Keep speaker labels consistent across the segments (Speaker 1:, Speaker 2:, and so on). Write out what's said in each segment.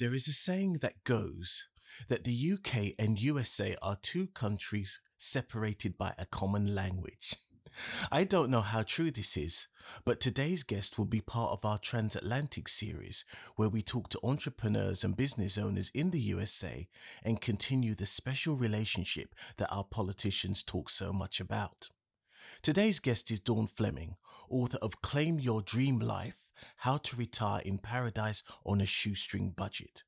Speaker 1: There is a saying that goes that the UK and USA are two countries separated by a common language. I don't know how true this is, but today's guest will be part of our transatlantic series where we talk to entrepreneurs and business owners in the USA and continue the special relationship that our politicians talk so much about. Today's guest is Dawn Fleming, author of Claim Your Dream Life How to Retire in Paradise on a Shoestring Budget.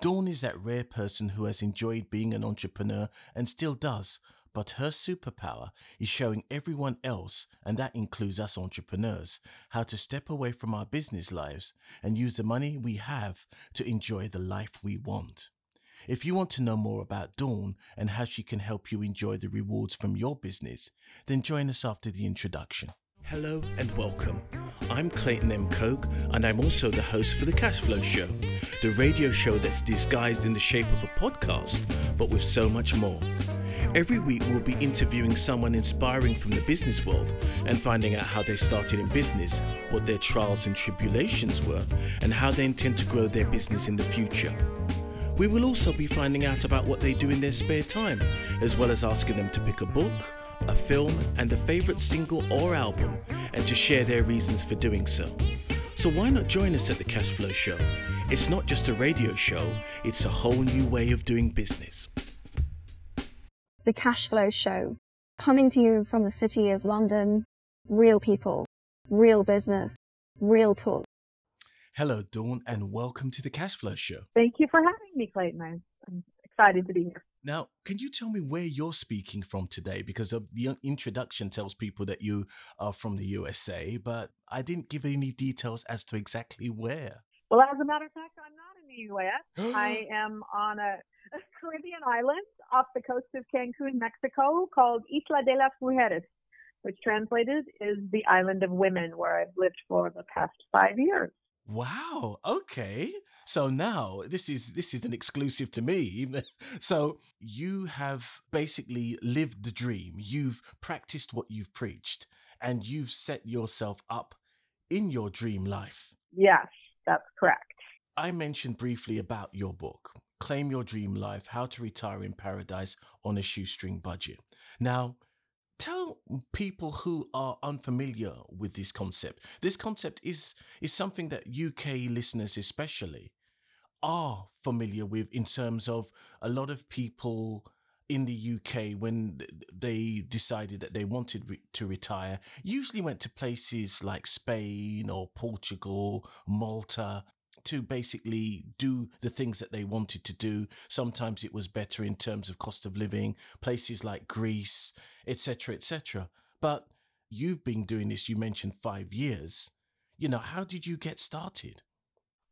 Speaker 1: Dawn is that rare person who has enjoyed being an entrepreneur and still does, but her superpower is showing everyone else, and that includes us entrepreneurs, how to step away from our business lives and use the money we have to enjoy the life we want. If you want to know more about Dawn and how she can help you enjoy the rewards from your business, then join us after the introduction. Hello and welcome. I'm Clayton M. Coke, and I'm also the host for The Cashflow Show, the radio show that's disguised in the shape of a podcast, but with so much more. Every week, we'll be interviewing someone inspiring from the business world and finding out how they started in business, what their trials and tribulations were, and how they intend to grow their business in the future. We will also be finding out about what they do in their spare time, as well as asking them to pick a book, a film, and a favorite single or album, and to share their reasons for doing so. So why not join us at the Cashflow Show? It's not just a radio show, it's a whole new way of doing business.
Speaker 2: The Cashflow Show, coming to you from the city of London, real people, real business, real talk.
Speaker 1: Hello, Dawn, and welcome to the Cashflow Show.
Speaker 3: Thank you for having me, Clayton. I'm excited to be here.
Speaker 1: Now, can you tell me where you're speaking from today? Because the introduction tells people that you are from the USA, but I didn't give any details as to exactly where.
Speaker 3: Well, as a matter of fact, I'm not in the US. I am on a, a, Caribbean island off the coast of Cancun, Mexico, called Isla de las Mujeres, which translated is the island of women, where I've lived for the past five years.
Speaker 1: Wow. Okay. So now this is this is an exclusive to me. So you have basically lived the dream. You've practiced what you've preached and you've set yourself up in your dream life.
Speaker 3: Yes, that's correct.
Speaker 1: I mentioned briefly about your book, Claim Your Dream Life: How to Retire in Paradise on a Shoestring Budget. Now, tell people who are unfamiliar with this concept. This concept is is something that UK listeners especially are familiar with in terms of a lot of people in the UK when they decided that they wanted re- to retire usually went to places like Spain or Portugal, Malta to basically do the things that they wanted to do. Sometimes it was better in terms of cost of living, places like Greece, etc., etc. But you've been doing this, you mentioned five years. You know, how did you get started?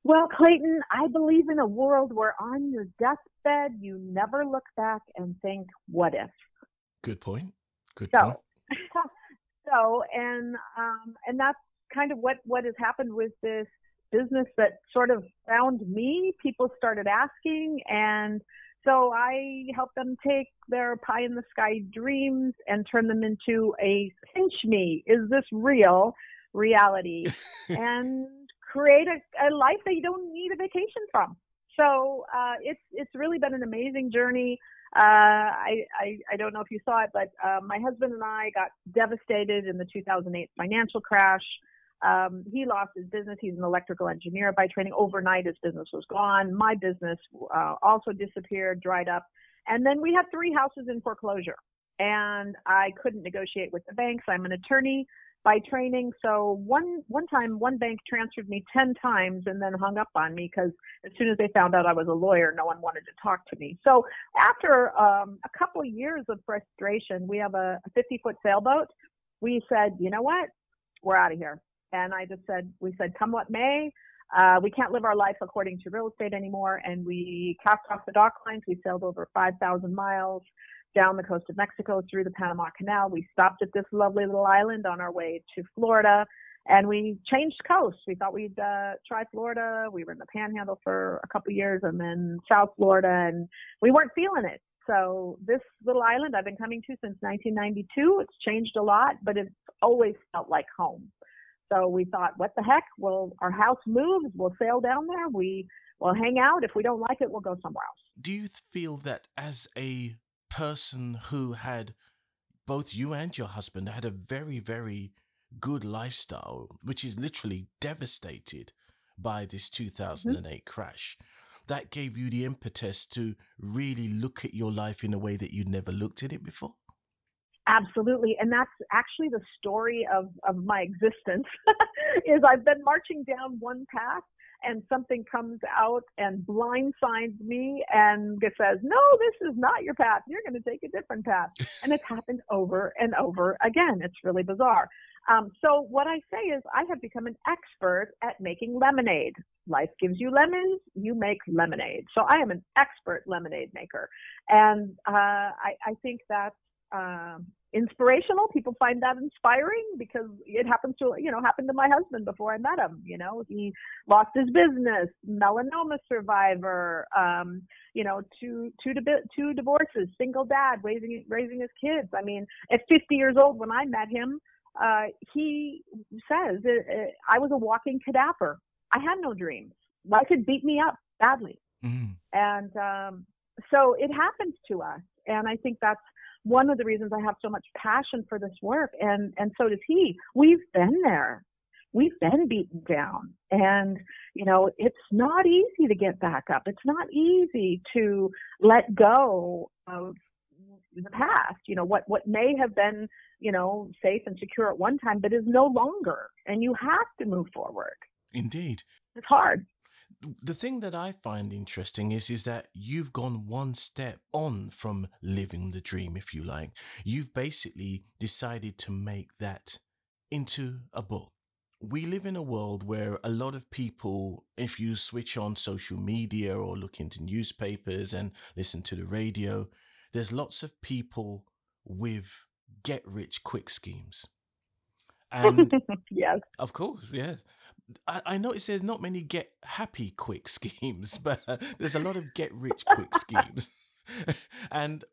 Speaker 3: Well, Clayton, I believe in a world where on your deathbed, you never look back and think, what if?
Speaker 1: Good point. Good
Speaker 3: so,
Speaker 1: point.
Speaker 3: so, and, um, and that's kind of what, what has happened with this business that sort of found me. People started asking, and so I helped them take their pie in the sky dreams and turn them into a pinch me. Is this real reality? and create a, a, life that you don't need a vacation from. So uh, it's it's really been an amazing journey. Uh, I, I, I don't know if you saw it, but uh, my husband and I got devastated in the 2008 financial crash. Um, he lost his business. He's an electrical engineer by training. Overnight, his business was gone. My business uh, also disappeared, dried up. And then we had three houses in foreclosure. And I couldn't negotiate with the banks. I'm an attorney by training. So one one time, one bank transferred me ten times and then hung up on me because as soon as they found out I was a lawyer, no one wanted to talk to me. So after um, a couple of years of frustration, we have a 50 foot sailboat. We said, you know what, we're out of here. And I just said, we said, come what may, uh, we can't live our life according to real estate anymore. And we cast off the dock lines. We sailed over 5,000 miles down the coast of Mexico through the Panama Canal. We stopped at this lovely little island on our way to Florida and we changed coasts. We thought we'd uh, try Florida. We were in the Panhandle for a couple years, and then South Florida, and we weren't feeling it. So this little island I've been coming to since 1992. It's changed a lot, but it's always felt like home. So we thought, what the heck? Well, our house moves. We'll sail down there. We will hang out. If we don't like it, we'll go somewhere else.
Speaker 1: Do you feel that as a person who had both you and your husband had a very, very good lifestyle, which is literally devastated by this 2008 mm-hmm. crash, that gave you the impetus to really look at your life in a way that you'd never looked at it before?
Speaker 3: Absolutely. And that's actually the story of, of my existence is I've been marching down one path and something comes out and blindsides me and says, no, this is not your path. You're going to take a different path. and it's happened over and over again. It's really bizarre. Um, so what I say is I have become an expert at making lemonade. Life gives you lemons, you make lemonade. So I am an expert lemonade maker. And uh, I, I think that's uh, inspirational. People find that inspiring because it happens to, you know, happened to my husband before I met him. You know, he lost his business, melanoma survivor, um, you know, two, two, two divorces, single dad, raising, raising his kids. I mean, at 50 years old when I met him, uh, he says, uh, uh, I was a walking cadaver. I had no dreams. Life had beat me up badly. Mm-hmm. And um, so it happens to us. And I think that's one of the reasons I have so much passion for this work. And, and so does he. We've been there. We've been beaten down. And, you know, it's not easy to get back up. It's not easy to let go of the past, you know, what, what may have been, you know, safe and secure at one time, but is no longer. And you have to move forward.
Speaker 1: Indeed.
Speaker 3: It's hard.
Speaker 1: The thing that I find interesting is is that you've gone one step on from living the dream, if you like. You've basically decided to make that into a book. We live in a world where a lot of people, if you switch on social media or look into newspapers and listen to the radio, there's lots of people with get rich quick schemes.
Speaker 3: And yes.
Speaker 1: Of course, yes. I, I notice there's not many get happy quick schemes, but there's a lot of get rich quick schemes. and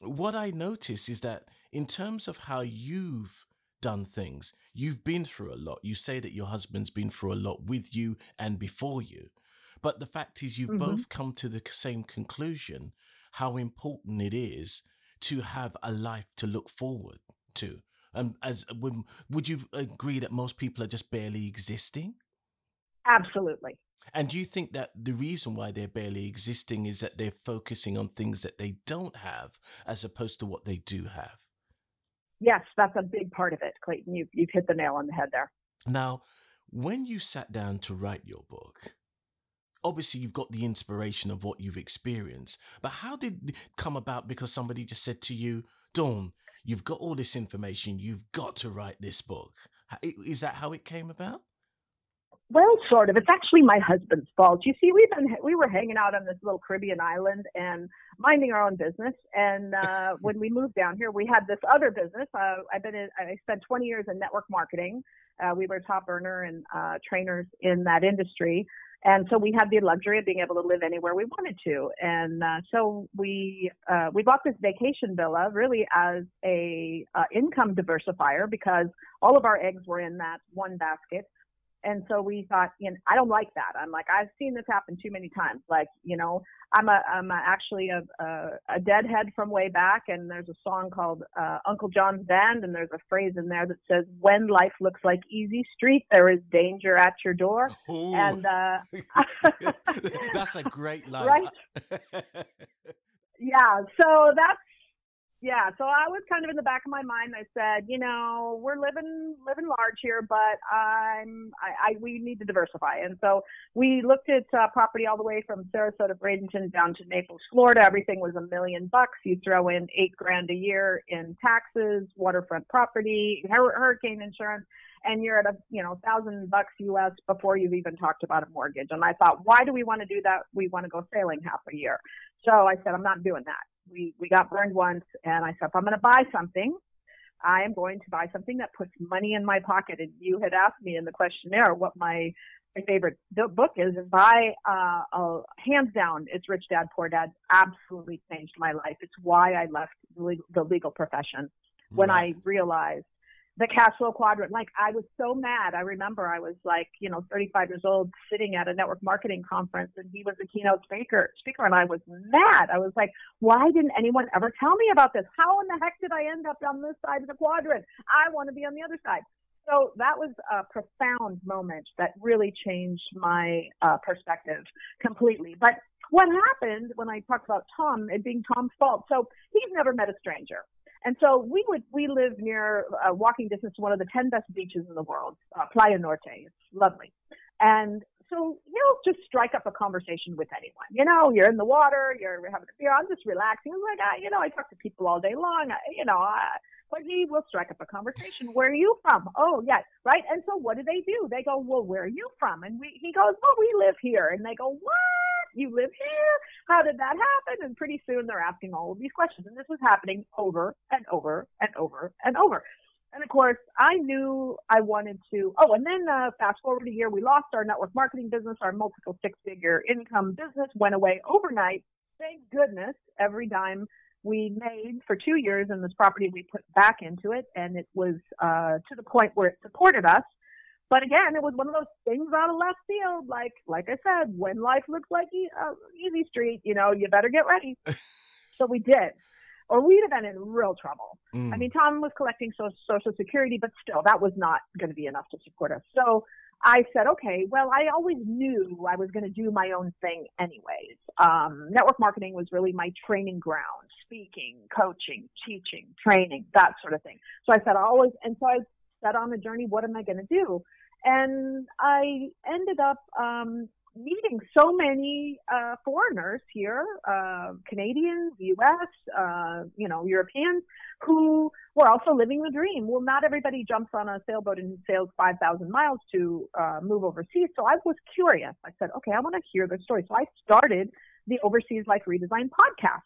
Speaker 1: what I notice is that in terms of how you've done things, you've been through a lot. You say that your husband's been through a lot with you and before you. But the fact is, you've mm-hmm. both come to the same conclusion how important it is to have a life to look forward to. And as would would you agree that most people are just barely existing?
Speaker 3: Absolutely.
Speaker 1: And do you think that the reason why they're barely existing is that they're focusing on things that they don't have as opposed to what they do have?
Speaker 3: Yes, that's a big part of it, Clayton. You, you've hit the nail on the head there.
Speaker 1: Now, when you sat down to write your book, obviously you've got the inspiration of what you've experienced, but how did it come about? Because somebody just said to you, Dawn, you've got all this information, you've got to write this book. Is that how it came about?
Speaker 3: Well, sort of. It's actually my husband's fault. You see, we've been we were hanging out on this little Caribbean island and minding our own business. And uh, when we moved down here, we had this other business. Uh, I've been in, I spent 20 years in network marketing. Uh, we were top earner and uh, trainers in that industry. And so we had the luxury of being able to live anywhere we wanted to. And uh, so we uh, we bought this vacation villa really as a uh, income diversifier because all of our eggs were in that one basket and so we thought, you know, I don't like that. I'm like, I've seen this happen too many times. Like, you know, I'm a, I'm a, actually a, a, a deadhead from way back, and there's a song called uh, Uncle John's Band, and there's a phrase in there that says, "When life looks like easy street, there is danger at your door." Ooh. And uh,
Speaker 1: that's a great line,
Speaker 3: right? yeah. So that's yeah, so I was kind of in the back of my mind. I said, you know, we're living living large here, but I'm I, I we need to diversify. And so we looked at uh, property all the way from Sarasota, Bradenton down to Naples, Florida. Everything was a million bucks. You throw in eight grand a year in taxes, waterfront property, hurricane insurance, and you're at a you know thousand bucks US before you've even talked about a mortgage. And I thought, why do we want to do that? We want to go sailing half a year. So I said, I'm not doing that we we got burned once, and I said, if I'm going to buy something, I am going to buy something that puts money in my pocket. And you had asked me in the questionnaire what my my favorite book is. And by uh, uh, hands down, it's Rich Dad Poor Dad. Absolutely changed my life. It's why I left the legal profession when right. I realized the cash flow quadrant. Like I was so mad. I remember I was like, you know, 35 years old sitting at a network marketing conference and he was a keynote speaker speaker and I was mad. I was like, why didn't anyone ever tell me about this? How in the heck did I end up on this side of the quadrant? I want to be on the other side. So that was a profound moment that really changed my uh, perspective completely. But what happened when I talked about Tom, it being Tom's fault. So he's never met a stranger. And so we would we live near uh, walking distance to one of the ten best beaches in the world, uh, Playa Norte. It's lovely, and so you'll just strike up a conversation with anyone. You know, you're in the water, you're having a beer. I'm just relaxing. I'm like, I, you know, I talk to people all day long. I, you know, I, but he will strike up a conversation. Where are you from? Oh, yes, right. And so what do they do? They go, well, where are you from? And we, he goes, well, we live here. And they go, what? You live here? How did that happen? And pretty soon they're asking all of these questions. And this was happening over and over and over and over. And of course, I knew I wanted to. Oh, and then uh, fast forward a year, we lost our network marketing business. Our multiple six figure income business went away overnight. Thank goodness, every dime we made for two years in this property we put back into it, and it was uh, to the point where it supported us. But again, it was one of those things out of left field. Like, like I said, when life looks like e- uh, easy street, you know, you better get ready. so we did, or we'd have been in real trouble. Mm. I mean, Tom was collecting so- Social Security, but still, that was not going to be enough to support us. So I said, okay, well, I always knew I was going to do my own thing anyways. Um, network marketing was really my training ground, speaking, coaching, teaching, training, that sort of thing. So I said, I always, and so I set on the journey, what am I going to do? And I ended up um, meeting so many uh, foreigners here, uh, Canadians, U.S., uh, you know, Europeans, who were also living the dream. Well, not everybody jumps on a sailboat and sails 5,000 miles to uh, move overseas. So I was curious. I said, okay, I want to hear their story. So I started the Overseas Life Redesign podcast.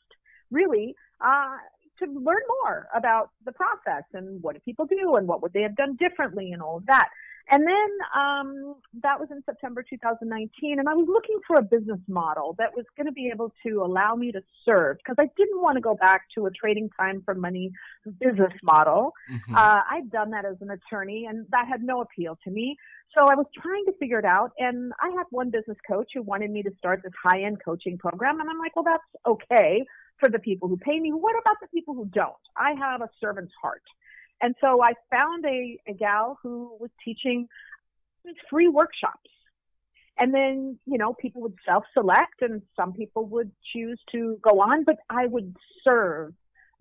Speaker 3: Really, uh, to learn more about the process and what do people do and what would they have done differently and all of that. And then um, that was in September 2019, and I was looking for a business model that was going to be able to allow me to serve because I didn't want to go back to a trading time for money business model. Mm-hmm. Uh, I'd done that as an attorney, and that had no appeal to me. So I was trying to figure it out, and I had one business coach who wanted me to start this high-end coaching program, and I'm like, well, that's okay for the people who pay me. What about the people who don't? I have a servant's heart. And so I found a, a gal who was teaching free workshops. And then, you know, people would self select and some people would choose to go on, but I would serve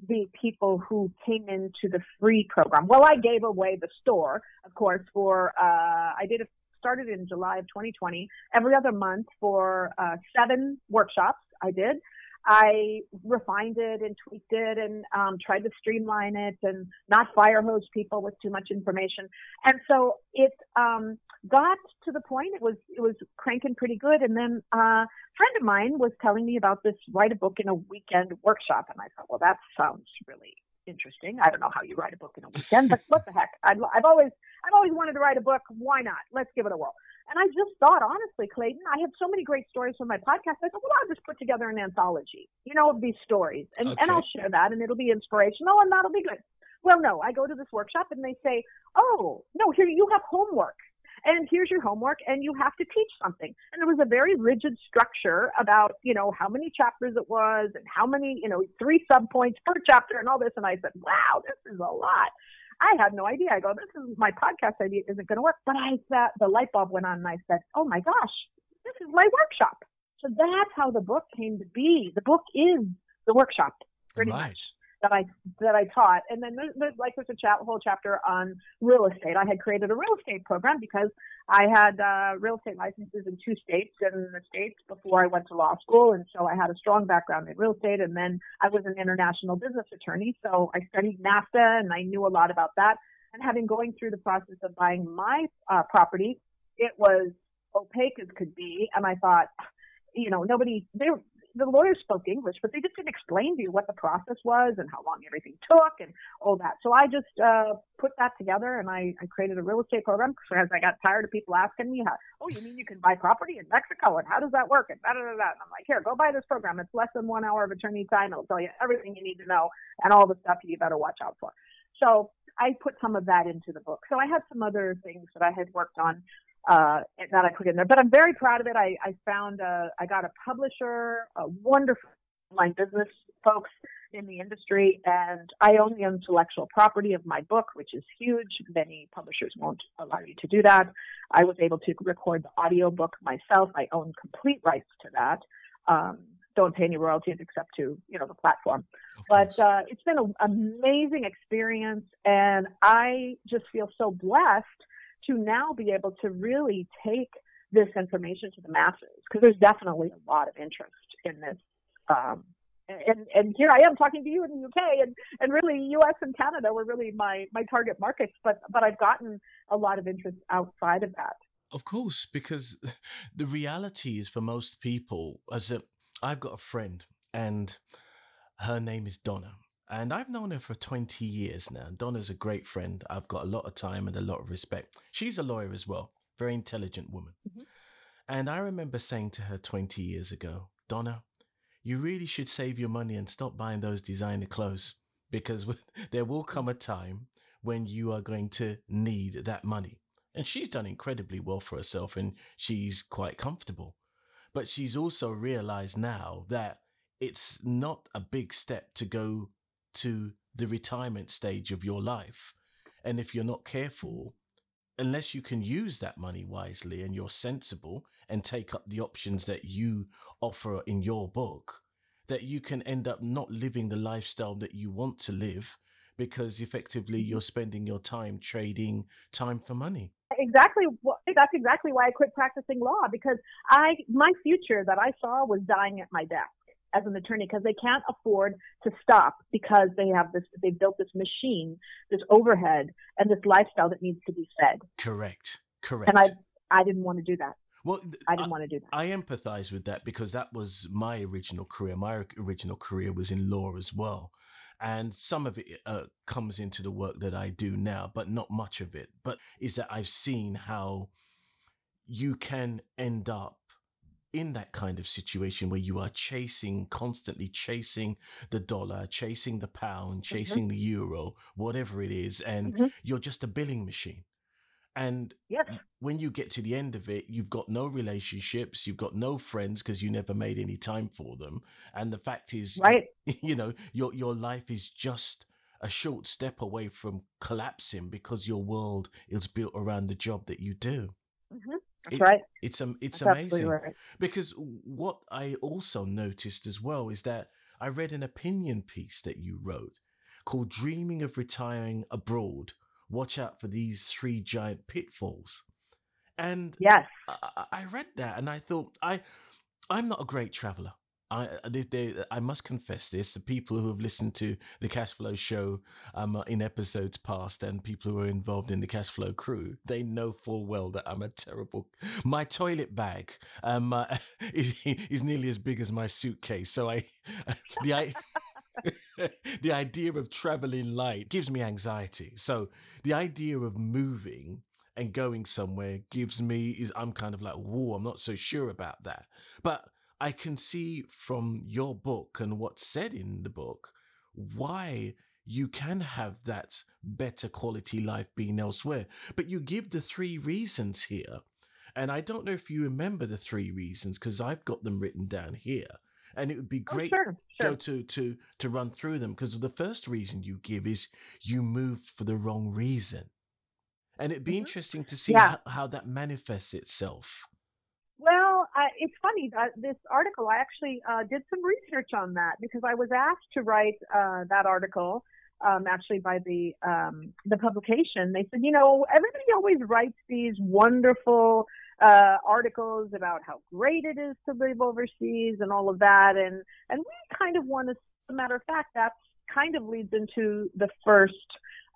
Speaker 3: the people who came into the free program. Well, I gave away the store, of course, for, uh, I did it, started in July of 2020, every other month for uh, seven workshops I did. I refined it and tweaked it and um, tried to streamline it and not fire hose people with too much information. And so it um, got to the point it was it was cranking pretty good. And then uh, a friend of mine was telling me about this write a book in a weekend workshop, and I thought, well, that sounds really interesting. I don't know how you write a book in a weekend, but what the heck? I've, I've always I've always wanted to write a book. Why not? Let's give it a whirl. And I just thought, honestly, Clayton, I have so many great stories from my podcast. I thought, well, I'll just put together an anthology, you know, of these stories, and, okay. and I'll share that, and it'll be inspirational, and that'll be good. Well, no, I go to this workshop, and they say, oh, no, here you have homework, and here's your homework, and you have to teach something. And there was a very rigid structure about, you know, how many chapters it was, and how many, you know, three subpoints per chapter, and all this. And I said, wow, this is a lot. I had no idea. I go, this is my podcast idea isn't going to work. But I sat, the light bulb went on and I said, oh my gosh, this is my workshop. So that's how the book came to be. The book is the workshop, pretty much that I that I taught. And then there's, like there's a chat, whole chapter on real estate. I had created a real estate program because I had uh, real estate licenses in two states and in the states before I went to law school, and so I had a strong background in real estate. And then I was an international business attorney, so I studied NAFTA and I knew a lot about that. And having going through the process of buying my uh, property, it was opaque as could be, and I thought you know, nobody, they, the lawyers spoke English, but they just didn't explain to you what the process was and how long everything took and all that. So I just uh, put that together and I, I created a real estate program because I got tired of people asking me, how, oh, you mean you can buy property in Mexico and how does that work? And da da da. And I'm like, here, go buy this program. It's less than one hour of attorney time. It'll tell you everything you need to know and all the stuff you better watch out for. So I put some of that into the book. So I had some other things that I had worked on uh, that I put in there. But I'm very proud of it. I, I found a, I got a publisher, a wonderful online business folks in the industry, and I own the intellectual property of my book, which is huge. Many publishers won't allow you to do that. I was able to record the audio book myself. I own complete rights to that. Um, don't pay any royalties except to you know the platform. But uh, it's been an amazing experience, and I just feel so blessed to now be able to really take this information to the masses because there's definitely a lot of interest in this. Um, and and here I am talking to you in the UK and and really US and Canada were really my my target markets but but I've gotten a lot of interest outside of that.
Speaker 1: Of course because the reality is for most people as a I've got a friend and her name is Donna and I've known her for 20 years now. Donna's a great friend. I've got a lot of time and a lot of respect. She's a lawyer as well, very intelligent woman. Mm-hmm. And I remember saying to her 20 years ago, Donna, you really should save your money and stop buying those designer clothes because there will come a time when you are going to need that money. And she's done incredibly well for herself and she's quite comfortable. But she's also realized now that it's not a big step to go to the retirement stage of your life. And if you're not careful, unless you can use that money wisely and you're sensible and take up the options that you offer in your book, that you can end up not living the lifestyle that you want to live because effectively mm-hmm. you're spending your time trading time for money.
Speaker 3: Exactly. That's exactly why I quit practicing law because I my future that I saw was dying at my desk as an attorney because they can't afford to stop because they have this they built this machine this overhead and this lifestyle that needs to be fed
Speaker 1: correct correct
Speaker 3: and i i didn't want to do that
Speaker 1: well,
Speaker 3: I didn't I, want to do that.
Speaker 1: I empathize with that because that was my original career. My original career was in law as well. And some of it uh, comes into the work that I do now, but not much of it. But is that I've seen how you can end up in that kind of situation where you are chasing, constantly chasing the dollar, chasing the pound, mm-hmm. chasing mm-hmm. the euro, whatever it is, and mm-hmm. you're just a billing machine. And
Speaker 3: yes.
Speaker 1: when you get to the end of it, you've got no relationships, you've got no friends because you never made any time for them. And the fact is,
Speaker 3: right.
Speaker 1: you know, your your life is just a short step away from collapsing because your world is built around the job that you do.
Speaker 3: Mm-hmm. That's it, right.
Speaker 1: It's um, it's That's amazing right. because what I also noticed as well is that I read an opinion piece that you wrote called "Dreaming of Retiring Abroad." Watch out for these three giant pitfalls. And
Speaker 3: yes,
Speaker 1: I, I read that and I thought I I'm not a great traveler. I they, they, I must confess this: the people who have listened to the cash flow show um, in episodes past, and people who are involved in the cash flow crew, they know full well that I'm a terrible. My toilet bag um, uh, is, is nearly as big as my suitcase, so I the I. the idea of traveling light gives me anxiety. So the idea of moving and going somewhere gives me is I'm kind of like, whoa, I'm not so sure about that. But I can see from your book and what's said in the book why you can have that better quality life being elsewhere. But you give the three reasons here. And I don't know if you remember the three reasons because I've got them written down here. And it would be oh, great
Speaker 3: oh, sure,
Speaker 1: sure. to to to run through them because the first reason you give is you moved for the wrong reason. And it'd be mm-hmm. interesting to see yeah. how, how that manifests itself.
Speaker 3: Uh, it's funny that this article. I actually uh, did some research on that because I was asked to write uh, that article. Um, actually, by the um, the publication, they said, you know, everybody always writes these wonderful uh, articles about how great it is to live overseas and all of that, and and we kind of want to. As a matter of fact, that kind of leads into the first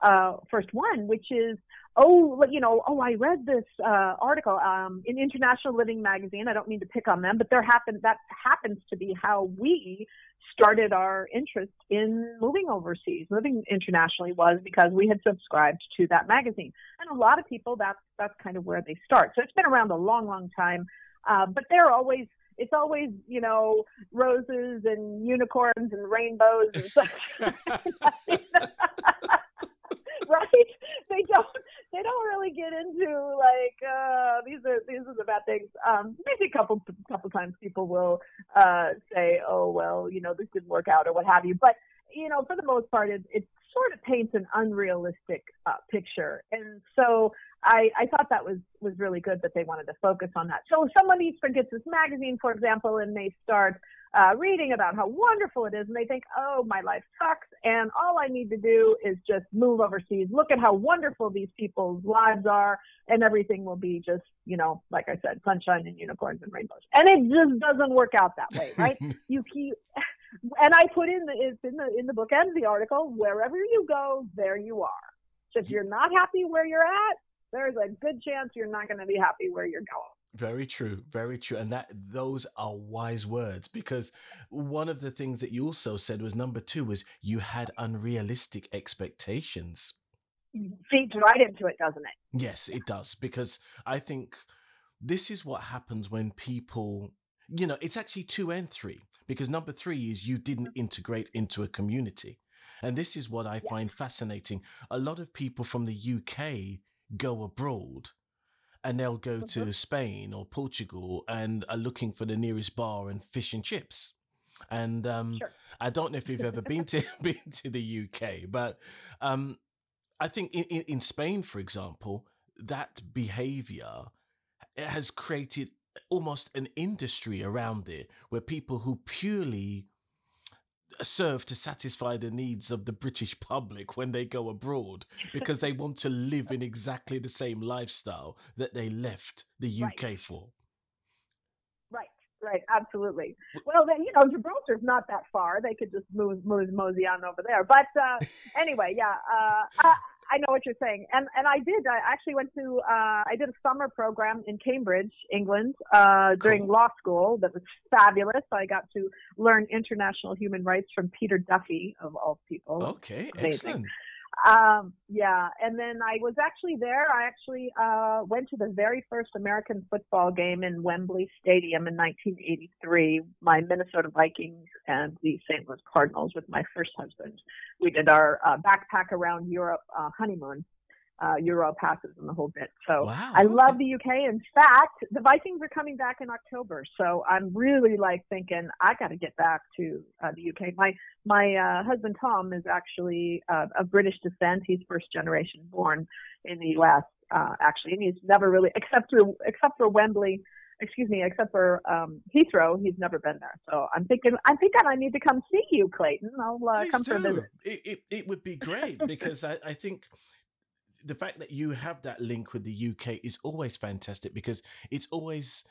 Speaker 3: uh, first one, which is, oh, you know, oh, I read this uh, article um, in International Living magazine. I don't mean to pick on them, but there happened that happens to be how we started our interest in moving overseas, living internationally was because we had subscribed to that magazine. And a lot of people, that's that's kind of where they start. So it's been around a long, long time. Uh, but they're always it's always you know roses and unicorns and rainbows and such right? They don't they don't really get into like uh, these are these are the bad things. Um, maybe a couple couple times people will uh, say, oh well, you know this didn't work out or what have you. But you know for the most part, it, it's sort of paints an unrealistic uh, picture. And so I, I thought that was, was really good that they wanted to focus on that. So if somebody gets this magazine, for example, and they start uh, reading about how wonderful it is, and they think, oh, my life sucks, and all I need to do is just move overseas, look at how wonderful these people's lives are, and everything will be just, you know, like I said, sunshine and unicorns and rainbows. And it just doesn't work out that way, right? you keep and I put in the it's in the in the book and the article wherever you go, there you are. So if you're not happy where you're at, there's a good chance you're not going to be happy where you're going.
Speaker 1: Very true, very true, and that those are wise words because one of the things that you also said was number two was you had unrealistic expectations.
Speaker 3: Feeds right into it, doesn't it?
Speaker 1: Yes, it does because I think this is what happens when people, you know, it's actually two and three because number three is you didn't mm-hmm. integrate into a community. And this is what I find fascinating. A lot of people from the UK go abroad and they'll go to mm-hmm. Spain or Portugal and are looking for the nearest bar and fish and chips. And um, sure. I don't know if you've ever been to been to the UK, but um, I think in, in, in Spain, for example, that behavior has created almost an industry around it where people who purely serve to satisfy the needs of the British public when they go abroad because they want to live in exactly the same lifestyle that they left the UK right. for.
Speaker 3: Right, right, absolutely. Well, then you know Gibraltar's not that far; they could just move, move mosey on over there. But uh, anyway, yeah. Uh, I know what you're saying, and and I did. I actually went to. Uh, I did a summer program in Cambridge, England, uh, during cool. law school. That was fabulous. I got to learn international human rights from Peter Duffy, of all people.
Speaker 1: Okay, Amazing. excellent.
Speaker 3: Um, yeah, and then I was actually there. I actually uh, went to the very first American football game in Wembley Stadium in 1983. My Minnesota Vikings and the St. Louis Cardinals with my first husband. We did our uh, backpack around Europe uh, honeymoon uh, Euro passes and the whole bit. So wow, I love the UK. In fact, the Vikings are coming back in October, so I'm really like thinking I got to get back to uh, the UK. My my uh, husband Tom is actually uh, of British descent. He's first generation born in the US, uh, actually, and he's never really except through except for Wembley. Excuse me, except for um, Heathrow, he's never been there. So I'm thinking, I'm thinking I need to come see you, Clayton. I'll uh, come do. for a visit.
Speaker 1: It, it, it would be great because I, I think the fact that you have that link with the UK is always fantastic because it's always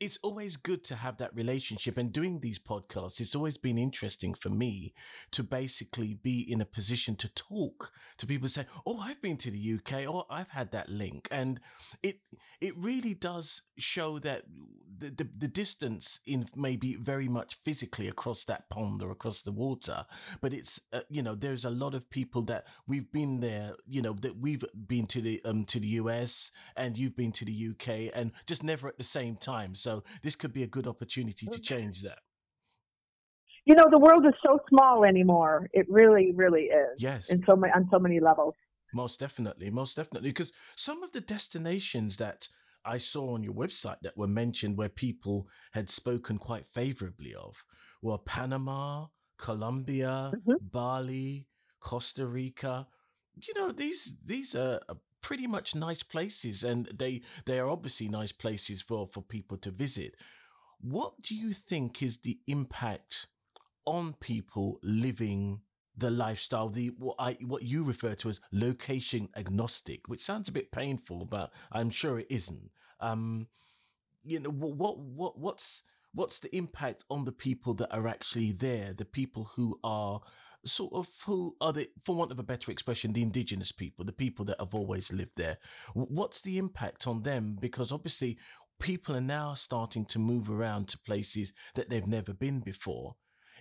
Speaker 1: it's always good to have that relationship and doing these podcasts it's always been interesting for me to basically be in a position to talk to people say oh i've been to the uk or i've had that link. And it it really does show that the, the, the distance in maybe very much physically across that pond or across the water but it's uh, you know there's a lot of people that we've been there you know that we've been to the um to the us and you've been to the uk and just never at the same time. So so this could be a good opportunity to change that.
Speaker 3: You know, the world is so small anymore. It really, really is.
Speaker 1: Yes.
Speaker 3: In so many, on so many levels.
Speaker 1: Most definitely, most definitely. Because some of the destinations that I saw on your website that were mentioned where people had spoken quite favorably of were Panama, Colombia, mm-hmm. Bali, Costa Rica. You know, these these are pretty much nice places and they they are obviously nice places for for people to visit. What do you think is the impact on people living the lifestyle the what I what you refer to as location agnostic which sounds a bit painful but I'm sure it isn't. Um you know what what what's what's the impact on the people that are actually there the people who are sort of who are the, for want of a better expression, the indigenous people, the people that have always lived there. What's the impact on them? Because obviously, people are now starting to move around to places that they've never been before.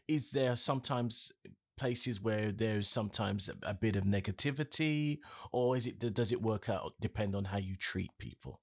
Speaker 1: Is there sometimes places where there's sometimes a, bit of negativity, or is it does it work out depend on how you treat people?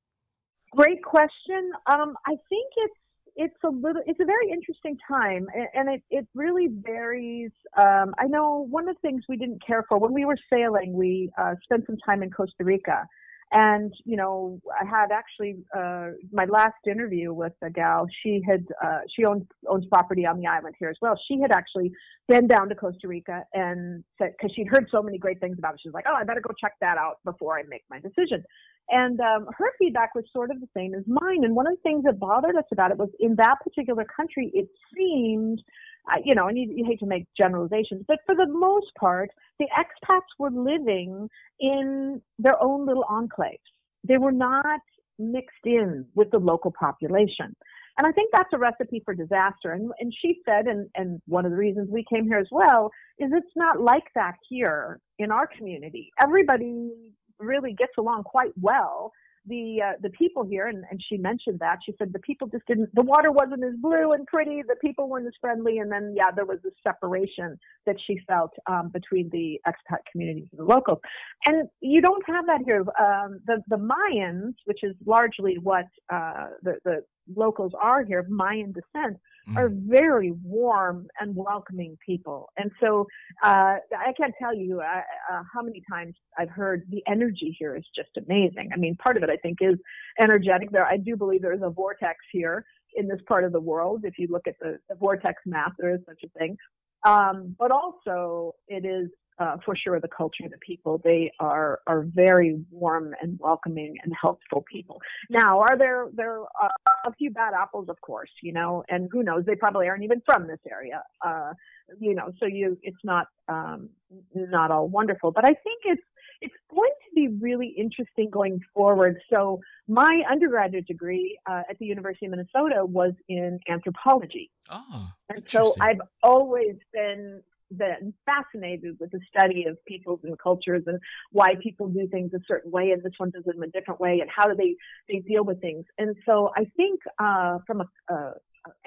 Speaker 3: Great question. Um, I think it's it's a little it's a very interesting time and it, it really varies um, i know one of the things we didn't care for when we were sailing we uh, spent some time in costa rica And you know, I had actually uh, my last interview with a gal. She had uh, she owns owns property on the island here as well. She had actually been down to Costa Rica and said because she'd heard so many great things about it. She was like, "Oh, I better go check that out before I make my decision." And um, her feedback was sort of the same as mine. And one of the things that bothered us about it was in that particular country, it seemed, uh, you know, and you, you hate to make generalizations, but for the most part, the expats were living in their own little enclaves. They were not mixed in with the local population. And I think that's a recipe for disaster. And, and she said, and, and one of the reasons we came here as well, is it's not like that here in our community. Everybody really gets along quite well. The uh, the people here, and, and she mentioned that she said the people just didn't. The water wasn't as blue and pretty. The people weren't as friendly, and then yeah, there was a separation that she felt um, between the expat communities and the locals. And you don't have that here. Um, the the Mayans, which is largely what uh, the the locals are here, Mayan descent, mm. are very warm and welcoming people. And so uh, I can't tell you uh, uh, how many times I've heard the energy here is just amazing. I mean, part of it I think is energetic. There, I do believe there's a vortex here in this part of the world. If you look at the, the vortex map, there is such a thing. Um, but also, it is uh, for sure the culture, the people. They are are very warm and welcoming and helpful people. Now, are there there are a few bad apples, of course, you know, and who knows? They probably aren't even from this area, uh, you know. So you, it's not um, not all wonderful, but I think it's it's going to be really interesting going forward. So my undergraduate degree uh, at the University of Minnesota was in anthropology.
Speaker 1: Oh,
Speaker 3: and so I've always been been fascinated with the study of peoples and cultures and why people do things a certain way and this one does them a different way and how do they they deal with things. And so I think uh, from a, a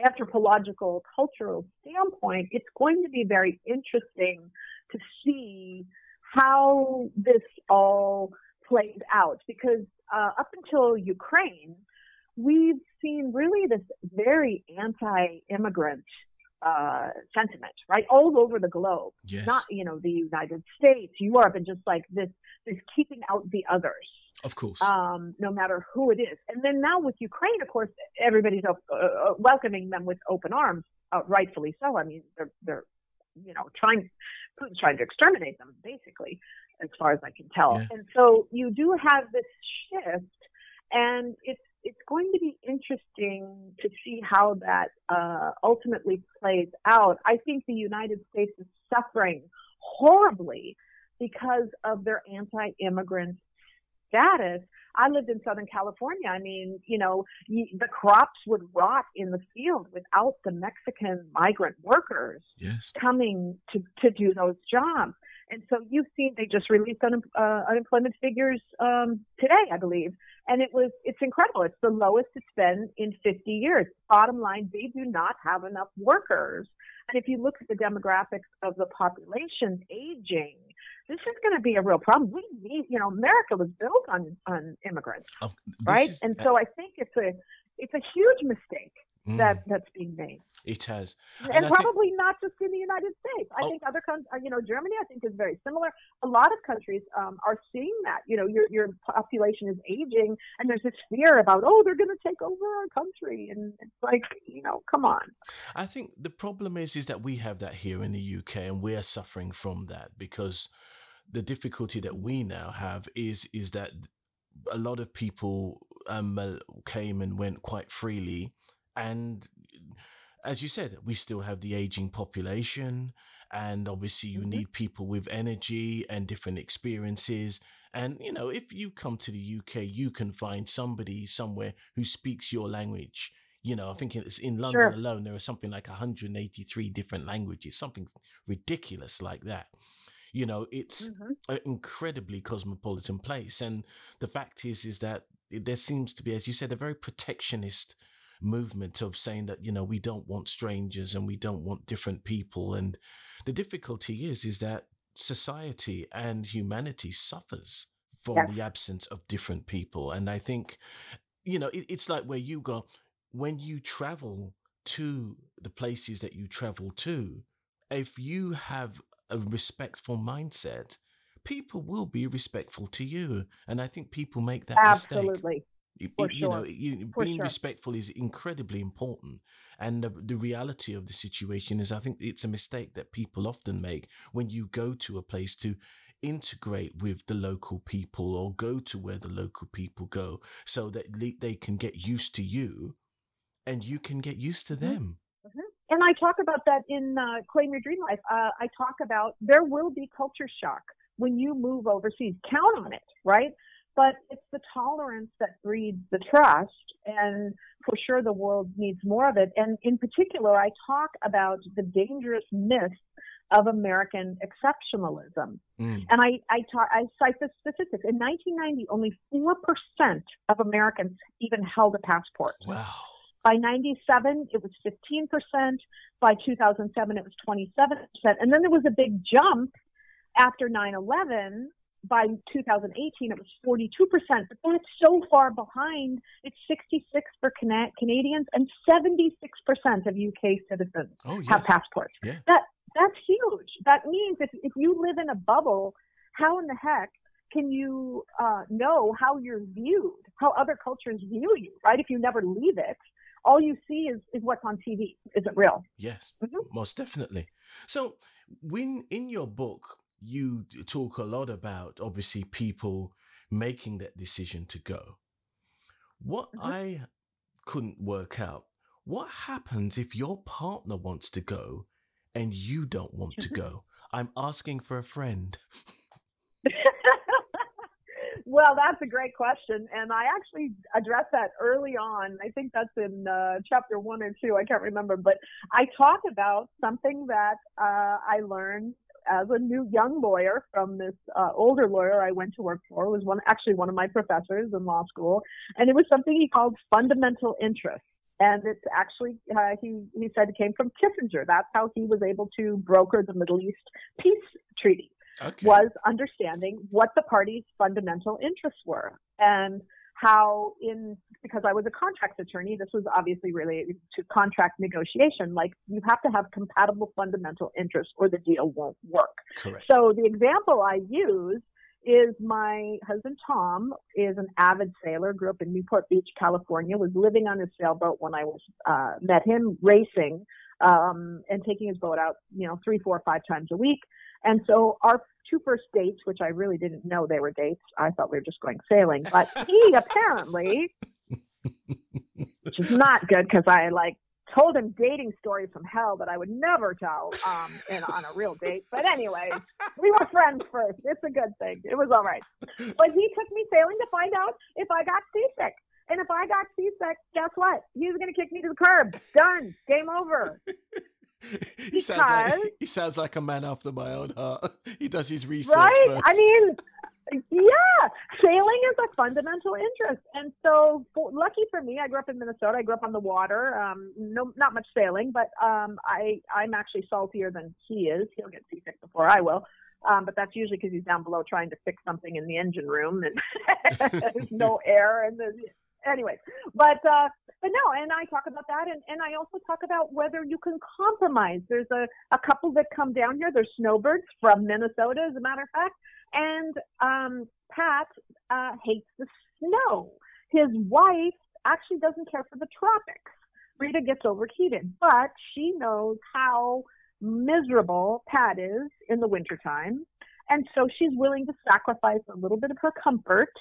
Speaker 3: anthropological cultural standpoint, it's going to be very interesting to see how this all plays out because uh, up until Ukraine, we've seen really this very anti-immigrant uh, sentiment, right? All over the globe.
Speaker 1: Yes.
Speaker 3: Not, you know, the United States, Europe, and just like this, this keeping out the others.
Speaker 1: Of course.
Speaker 3: Um, no matter who it is. And then now with Ukraine, of course, everybody's uh, uh, welcoming them with open arms, uh, rightfully so. I mean, they're, they're, you know, trying, Putin's trying to exterminate them, basically, as far as I can tell. Yeah. And so you do have this shift, and it's it's going to be interesting to see how that uh, ultimately plays out. I think the United States is suffering horribly because of their anti-immigrant status. I lived in Southern California. I mean, you know, the crops would rot in the field without the Mexican migrant workers
Speaker 1: yes.
Speaker 3: coming to, to do those jobs. And so you've seen they just released un, uh, unemployment figures um, today, I believe, and it was it's incredible. It's the lowest it's been in 50 years. Bottom line, they do not have enough workers. And if you look at the demographics of the population aging, this is going to be a real problem. We need, you know, America was built on on immigrants, right? Is, and so I think it's a it's a huge mistake mm. that that's being made.
Speaker 1: It has,
Speaker 3: and, and probably think, not just in the United States. I oh, think other countries, uh, you know, Germany, I think is very similar. A lot of countries um, are seeing that. You know, your your population is aging, and there's this fear about oh, they're going to take over our country, and it's like, you know, come on.
Speaker 1: I think the problem is is that we have that here in the UK, and we're suffering from that because the difficulty that we now have is is that a lot of people um, came and went quite freely and as you said, we still have the aging population, and obviously you mm-hmm. need people with energy and different experiences. And you know, if you come to the UK, you can find somebody somewhere who speaks your language. You know, I think it's in London sure. alone there are something like 183 different languages, something ridiculous like that. You know, it's mm-hmm. an incredibly cosmopolitan place, and the fact is, is that there seems to be, as you said, a very protectionist movement of saying that you know we don't want strangers and we don't want different people and the difficulty is is that society and humanity suffers from yes. the absence of different people and i think you know it, it's like where you go when you travel to the places that you travel to if you have a respectful mindset people will be respectful to you. And I think people make that
Speaker 3: Absolutely.
Speaker 1: mistake. You
Speaker 3: sure.
Speaker 1: know, you, being
Speaker 3: sure.
Speaker 1: respectful is incredibly important. And the, the reality of the situation is, I think it's a mistake that people often make when you go to a place to integrate with the local people or go to where the local people go so that they, they can get used to you and you can get used to
Speaker 3: Mhm.
Speaker 1: them.
Speaker 3: and I talk about that in uh, Claim Your Dream Life. Uh, I talk about there will be culture shock when you move overseas. Count on it, right? But it's the tolerance that breeds the trust, and for sure the world needs more of it. And in particular, I talk about the dangerous myth of American exceptionalism.
Speaker 1: Mm.
Speaker 3: And I, I, talk, I cite the statistics. In 1990, only 4% of Americans even held a passport.
Speaker 1: Wow.
Speaker 3: By 97, it was 15%. By 2007, it was 27%. And then there was a big jump after 9 11. By 2018, it was 42%. But that's so far behind. It's 66 for Cana- Canadians and 76% of UK citizens
Speaker 1: Oh,
Speaker 3: have passports.
Speaker 1: Yeah.
Speaker 3: That that's huge. That means if if you live in a bubble, how in the heck can you uh, know how you're viewed, how other cultures view you, right? If you never leave it, all you see is is what's on TV. Is it real?
Speaker 1: Yes,
Speaker 3: Mhm.
Speaker 1: most definitely. So, when in your book, you talk a lot about obviously people making that decision to go. What
Speaker 3: Mhm.
Speaker 1: I couldn't work out, what happens if your partner wants to go and you don't want to go? I'm asking for a friend.
Speaker 3: well, that's a great question, and I actually addressed that early on. I think that's in uh, chapter one or two. I can't remember, but I talk about something that uh, I learned as a new young lawyer from this uh, older lawyer I went to work for. It was one actually one of my professors in law school, and it was something he called fundamental interest. And it's actually uh, he he said it came from Kissinger. That's how he was able to broker the Middle East peace treaty
Speaker 1: Okay.
Speaker 3: was understanding what the parties' fundamental interests were and how in because I was a contracts attorney, this was obviously related to contract negotiation. Like you have to have compatible fundamental interests or the deal won't work.
Speaker 1: Correct.
Speaker 3: So the example I use is my husband Tom is an avid sailor, grew up in Newport Beach, California, was living on his sailboat when I was uh, met him racing um, and taking his boat out, you know, three, four, five times a week. And so our two first dates, which I really didn't know they were dates, I thought we were just going sailing, but he apparently, which is not good because I like told him dating stories from hell that I would never tell um, in, on a real date. But anyway, we were friends first. It's a good thing. It was all right. But he took me sailing to find out if I got seasick. And if I got seasick, guess what? He was going to kick me to the curb. Done. Game over.
Speaker 1: he sounds like
Speaker 3: because-
Speaker 1: he sounds like a man after my own heart. He does his research
Speaker 3: Right?
Speaker 1: first.
Speaker 3: I mean, yeah, sailing is a fundamental interest. And so, for, lucky for me, I grew up in Minnesota. I grew up on the water. Um, no, not much sailing, but um, I I'm actually saltier than he is. He'll get seasick before I will. Um, but that's usually because he's down below trying to fix something in the engine room, and there's no air. And the, anyway, but uh, but no, and I talk about that, and, and I also talk about whether you can compromise. There's a, a couple that come down here. There's snowbirds from Minnesota, as a matter of fact, and um, Pat uh, hates the snow. His wife actually doesn't care for the tropics. Rita gets overheated, but she knows how miserable Pat is in the wintertime. And so she's willing to sacrifice a little bit of her comfort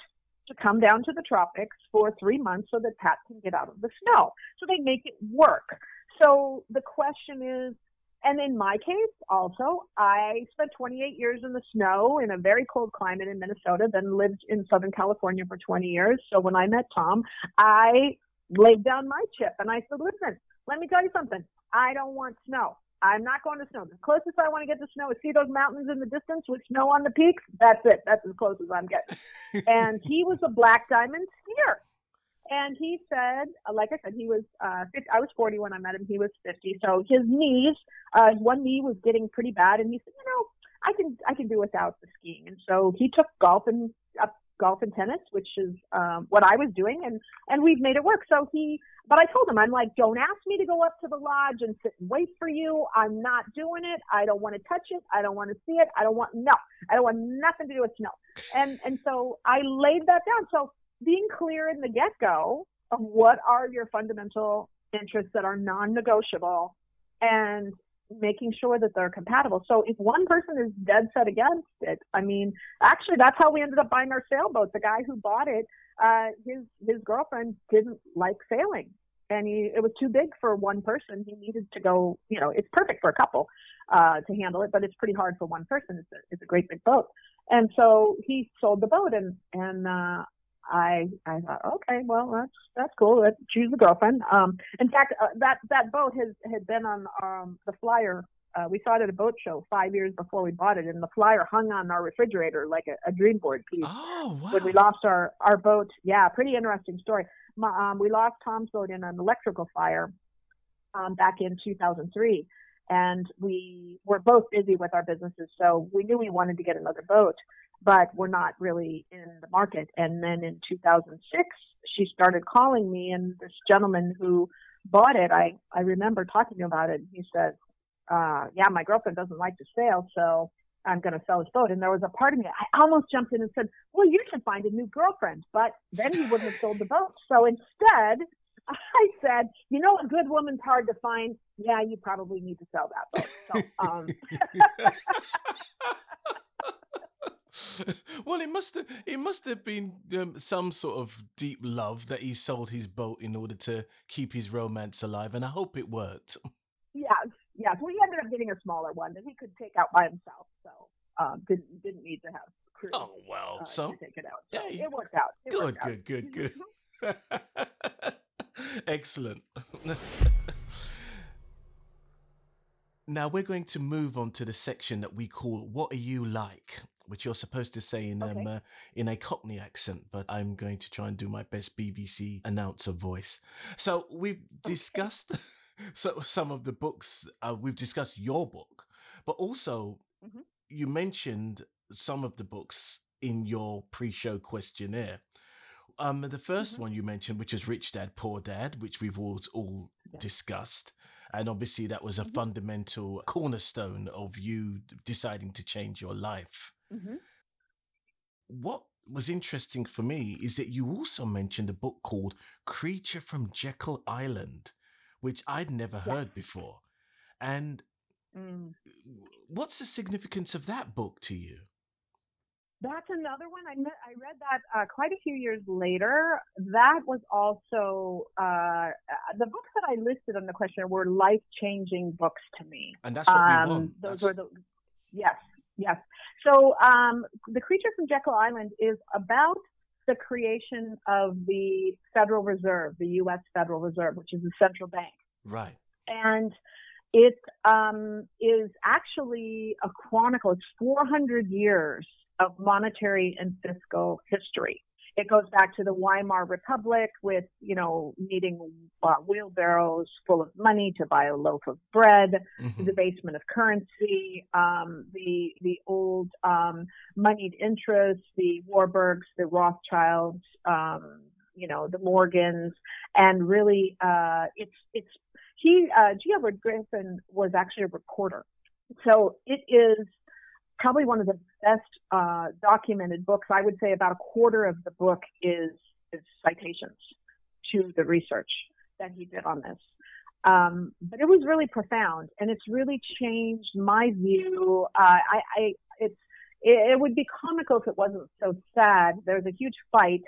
Speaker 3: to come down to the tropics for three months so that Pat can get out of the snow. So they make it work. So the question is, and in my case also, I spent 28 years in the snow in a very cold climate in Minnesota, then lived in Southern California for 20 years. So when I met Tom, I laid down my chip and I said, listen, let me tell you something. I don't want snow. I'm not going to snow. The closest I want to get to snow is see those mountains in the distance with snow on the peaks. That's it. That's as close as I'm getting. and he was a black diamond skier. And he said, uh, like I said, he was, uh, 50, I was 40 when I met him. He was 50. So his knees, uh, one knee was getting pretty bad. And he said, you know, I can, I can do without the skiing. And so he took golfing up golf and tennis, which is um, what I was doing, and and we've made it work. So he, but I told him, I'm like, don't ask me to go up to the lodge and sit and wait for you. I'm not doing it. I don't want to touch it. I don't want to see it. I don't want no. I don't want nothing to do with snow. And and so I laid that down. So being clear in the get go of what are your fundamental interests that are non-negotiable, and making sure that they're compatible. So if one person is dead set against it, I mean, actually, that's how we ended up buying our sailboat. The guy who bought it, uh, his his girlfriend didn't like sailing, and he it was too big for one person. He needed to go. You know, it's perfect for a couple uh, to handle it, but it's pretty hard for one person. It's a, it's a great big boat, and so he sold the boat, and and uh, I I thought, okay, well that's that's cool. Let's choose a girlfriend. Um, in fact, uh, that that boat has had been on um, the flyer. Uh, we saw it at a boat show five years before we bought it, and the flyer hung on our refrigerator like a, a dream board piece.
Speaker 1: Oh wow!
Speaker 3: When we lost our our boat, yeah, pretty interesting story. My, um, we lost Tom's boat in an electrical fire um, back in 2003, and we were both busy with our businesses, so we knew we wanted to get another boat but we're not really in the market. And then in 2006, she started calling me, and this gentleman who bought it, I, I remember talking to him about it. and He said, uh, Yeah, my girlfriend doesn't like to sail, so I'm going to sell his boat. And there was a part of me, I almost jumped in and said, Well, you should find a new girlfriend. But then he wouldn't have sold the boat. So instead, I said, You know, a good woman's hard to find. Yeah, you probably need to sell that boat. So, um,
Speaker 1: well, it must have it must have been um, some sort of deep love that he sold his boat in order to keep his romance alive, and I hope it worked.
Speaker 3: Yes, yes. We ended up getting a smaller one that he could take out by himself, so um, didn't didn't need to have crew.
Speaker 1: Oh well,
Speaker 3: uh,
Speaker 1: so
Speaker 3: take it out. So
Speaker 1: hey,
Speaker 3: it worked out. It
Speaker 1: good,
Speaker 3: worked
Speaker 1: good, good, good, good. Excellent. Now we're going to move on to the section that we call "What Are You Like," which you're supposed to say in
Speaker 3: Okay.
Speaker 1: um, uh, in a Cockney accent, but I'm going to try and do my best BBC announcer voice. So we've discussed so some of the books. Uh, we've discussed your book, but also
Speaker 3: Mhm.
Speaker 1: you mentioned some of the books in your pre-show questionnaire. Um, the 1st
Speaker 3: Mhm.
Speaker 1: one you mentioned, which is Rich Dad Poor Dad, which we've all all
Speaker 3: Yeah.
Speaker 1: discussed, and obviously that was a
Speaker 3: Mhm.
Speaker 1: fundamental cornerstone of you deciding to change your life.
Speaker 3: hmm
Speaker 1: What was interesting for me is that you also mentioned a book called Creature from Jekyll Island, which I'd never
Speaker 3: Yeah.
Speaker 1: heard before. And
Speaker 3: Mm.
Speaker 1: what's the significance of that book to you?
Speaker 3: That's another one. I met, I read that uh, quite a few years later. That was also uh, the books that I listed on the questionnaire were life changing books to me.
Speaker 1: And that's what we
Speaker 3: Um,
Speaker 1: want.
Speaker 3: those
Speaker 1: That's-
Speaker 3: were the yes, yes. So um, the creature from Jekyll Island is about the creation of the Federal Reserve, the U.S. Federal Reserve, which is the central bank
Speaker 1: right.
Speaker 3: and it um, is actually a chronicle. It's 400 years of monetary and fiscal history. It goes back to the Weimar Republic with, you know, needing uh, wheelbarrows full of money to buy a loaf of bread, the
Speaker 1: Mhm.
Speaker 3: debasement of currency, um, the the old um, moneyed interests, the Warburgs, the Rothschilds, um, you know, the Morgans, and really, uh, it's it's he uh, G. Edward Griffin was actually a reporter, so it is probably one of the best uh, documented books. I would say about a quarter of the book is is citations to the research that he did on this. Um, but it was really profound, and it's really changed my view. Uh, I, I, it's, it, it would be comical if it wasn't so sad. There's a huge fight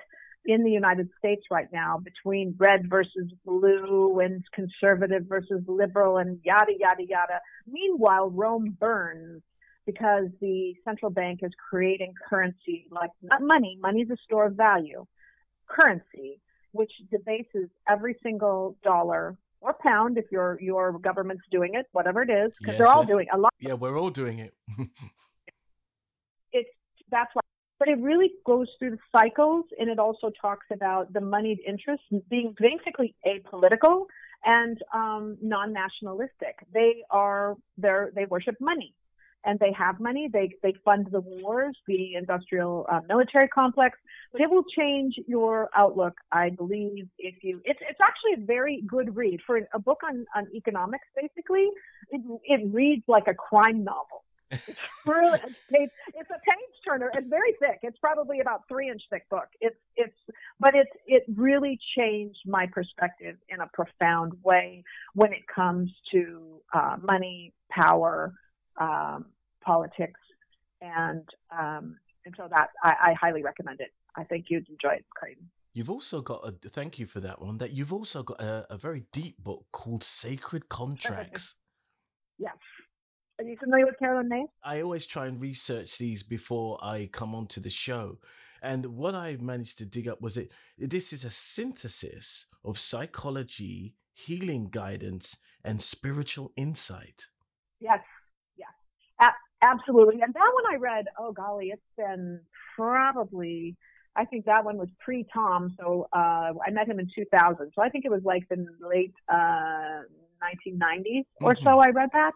Speaker 3: in the United States right now between red versus blue and conservative versus liberal and yada yada yada. Meanwhile, Rome burns because the central bank is creating currency like not money. Money is a store of value. Currency, which debases every single dollar or pound if your your government's doing it, whatever it is, because
Speaker 1: Yes,
Speaker 3: they're all
Speaker 1: sir.
Speaker 3: doing a lot.
Speaker 1: Yeah, we're all doing it.
Speaker 3: It's that's why. But it really goes through the cycles, and it also talks about the moneyed interests being basically apolitical and um, non-nationalistic. They are they they worship money. And they have money. They they fund the wars, the industrial uh, military complex. But it will change your outlook, I believe. If you, it's it's actually a very good read for a book on on economics. Basically, it it reads like a crime novel. It's really it's, it's a page turner. It's very thick. It's probably about three inch thick book. It's it's but it's it really changed my perspective in a profound way when it comes to uh, money, power, um, politics, and um, and so that I, I, highly recommend it. I think you'd enjoy it, Clayton.
Speaker 1: You've also got a thank you for that one. That you've also got a, a very deep book called Sacred Contracts.
Speaker 3: yes. Are you familiar with Caroline Myss?
Speaker 1: I always try and research these before I come onto the show. And what I managed to dig up was it this is a synthesis of psychology, healing guidance, and spiritual insight.
Speaker 3: Yes, yes, a- absolutely. And that one I read, oh golly, it's been probably, I think that one was pre Tom. So uh, I met him in 2000. So I think it was like the late uh, 1990s or mm-hmm. so I read that.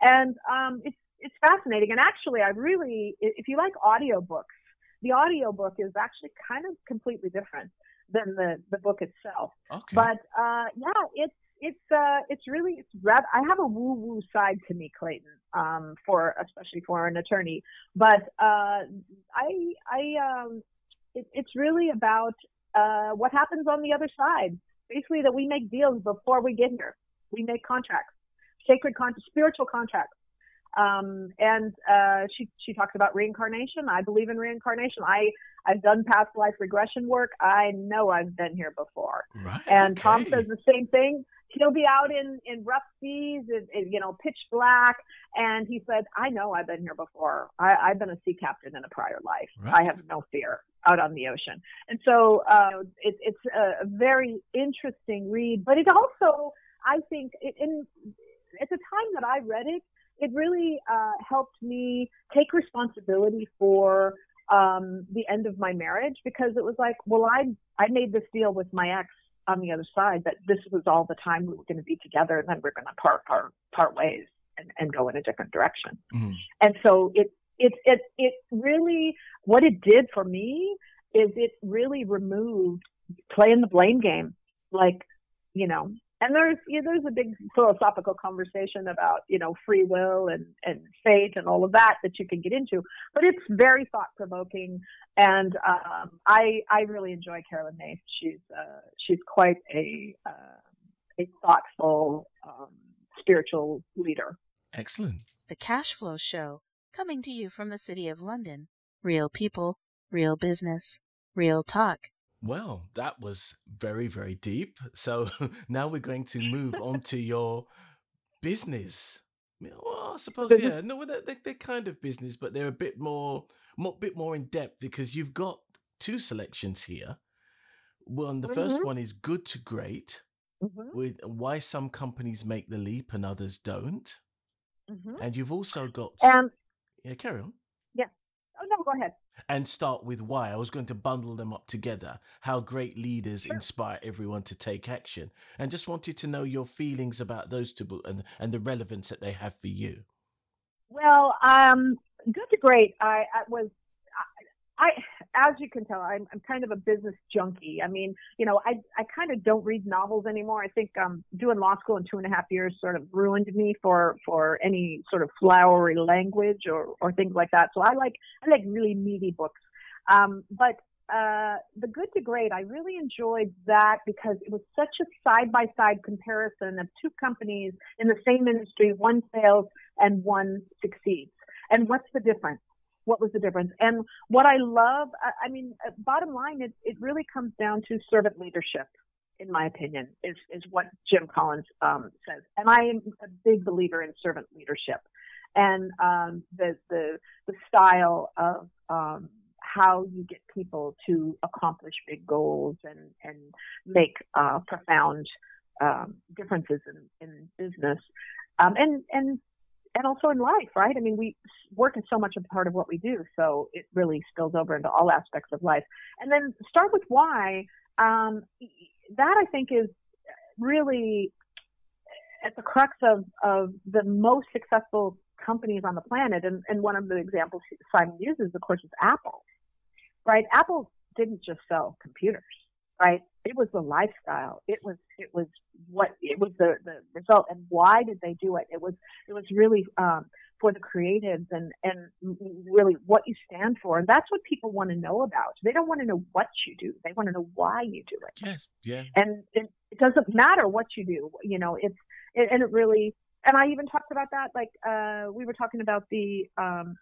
Speaker 3: And um, it's, it's fascinating. And actually, I really, if you like audiobooks, the audiobook is actually kind of completely different than the, the book itself.
Speaker 1: Okay.
Speaker 3: But uh, yeah, it's it's uh it's really it's rather I have a woo woo side to me, Clayton, um, for especially for an attorney. But uh, I I um, it, it's really about uh, what happens on the other side. Basically, that we make deals before we get here. We make contracts, sacred contracts, spiritual contracts. Um, and uh, she she talks about reincarnation. I believe in reincarnation. I I've done past life regression work. I know I've been here before.
Speaker 1: Right.
Speaker 3: And
Speaker 1: okay.
Speaker 3: Tom says the same thing. He'll be out in in rough seas, you know, pitch black, and he said, "I know I've been here before. I, I've been a sea captain in a prior life.
Speaker 1: Right.
Speaker 3: I have no fear out on the ocean." And so uh, it, it's a, a very interesting read, but it also, I think, it, in at the time that I read it, it really uh, helped me take responsibility for um, the end of my marriage because it was like, well, I I made this deal with my ex on the other side that this was all the time we were going to be together, and then we're going to part part part ways and, and go in a different direction.
Speaker 1: Mm-hmm.
Speaker 3: And so it it it it really what it did for me is it really removed playing the blame game, like you know and there's you know, there's a big philosophical conversation about you know free will and and fate and all of that that you can get into but it's very thought provoking and um, i i really enjoy carolyn myss she's uh, she's quite a uh, a thoughtful um, spiritual leader.
Speaker 1: Excellent.
Speaker 4: The cash flow show coming to you from the city of london. Real people real business real talk
Speaker 1: well, that was very, very deep. So now we're going to move on to your business. Well, I suppose yeah. No, they're, they're kind of business, but they're a bit more, more, bit more in depth because you've got two selections here. Well, the mm-hmm. first one is good to great, mm-hmm. with why some companies make the leap and others don't. Mm-hmm. And you've also got
Speaker 3: um,
Speaker 1: yeah, carry on.
Speaker 3: Go ahead
Speaker 1: and start with why. I was going to bundle them up together. How great leaders
Speaker 3: sure.
Speaker 1: inspire everyone to take action, and just wanted to know your feelings about those two and and the relevance that they have for you.
Speaker 3: Well, um, good to great. I, I was I, as you can tell, I'm, I'm kind of a business junkie. I mean, you know, I, I kind of don't read novels anymore. I think um, doing law school in two and a half years sort of ruined me for, for any sort of flowery language or, or things like that. So I like, I like really meaty books. Um, but uh, the good to great, I really enjoyed that because it was such a side by side comparison of two companies in the same industry. One fails and one succeeds. And what's the difference? What was the difference? And what I love, I, mean, uh, bottom line, it, it really comes down to servant leadership, in my opinion, is, is what Jim Collins um, says. And I am a big believer in servant leadership and um, the, the, the style of um, how you get people to accomplish big goals and, and make uh, profound um, differences in, in business. Um, and and and also in life, right? I mean, we work is so much a part of what we do, so it really spills over into all aspects of life. And then start with why. Um, that I think is really at the crux of of the most successful companies on the planet, and, and one of the examples Simon uses, of course, is Apple. Right? Apple didn't just sell computers, right? It was the lifestyle. It was it was what it was the the result. And why did they do it? It was it was really um, for the creatives and and really what you stand for. And that's what people want to know about. They don't want to know what you do. They want to know why you do it.
Speaker 1: Yes. Yeah.
Speaker 3: And it, it doesn't matter what you do. You know, it's it, and it really. And I even talked about that. Like uh, we were talking about the um,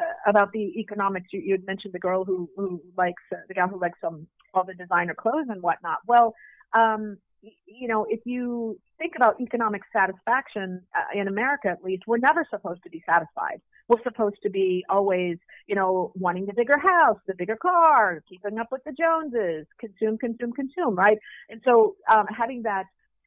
Speaker 3: uh, about the economics. You, you had mentioned the girl who who likes uh, the gal who likes some all the designer clothes and whatnot. Well, um, you know, if you think about economic satisfaction uh, in America, at least, we're never supposed to be satisfied. We're supposed to be always, you know, wanting the bigger house, the bigger car, keeping up with the Joneses, consume, consume, consume, right? And so, um, having that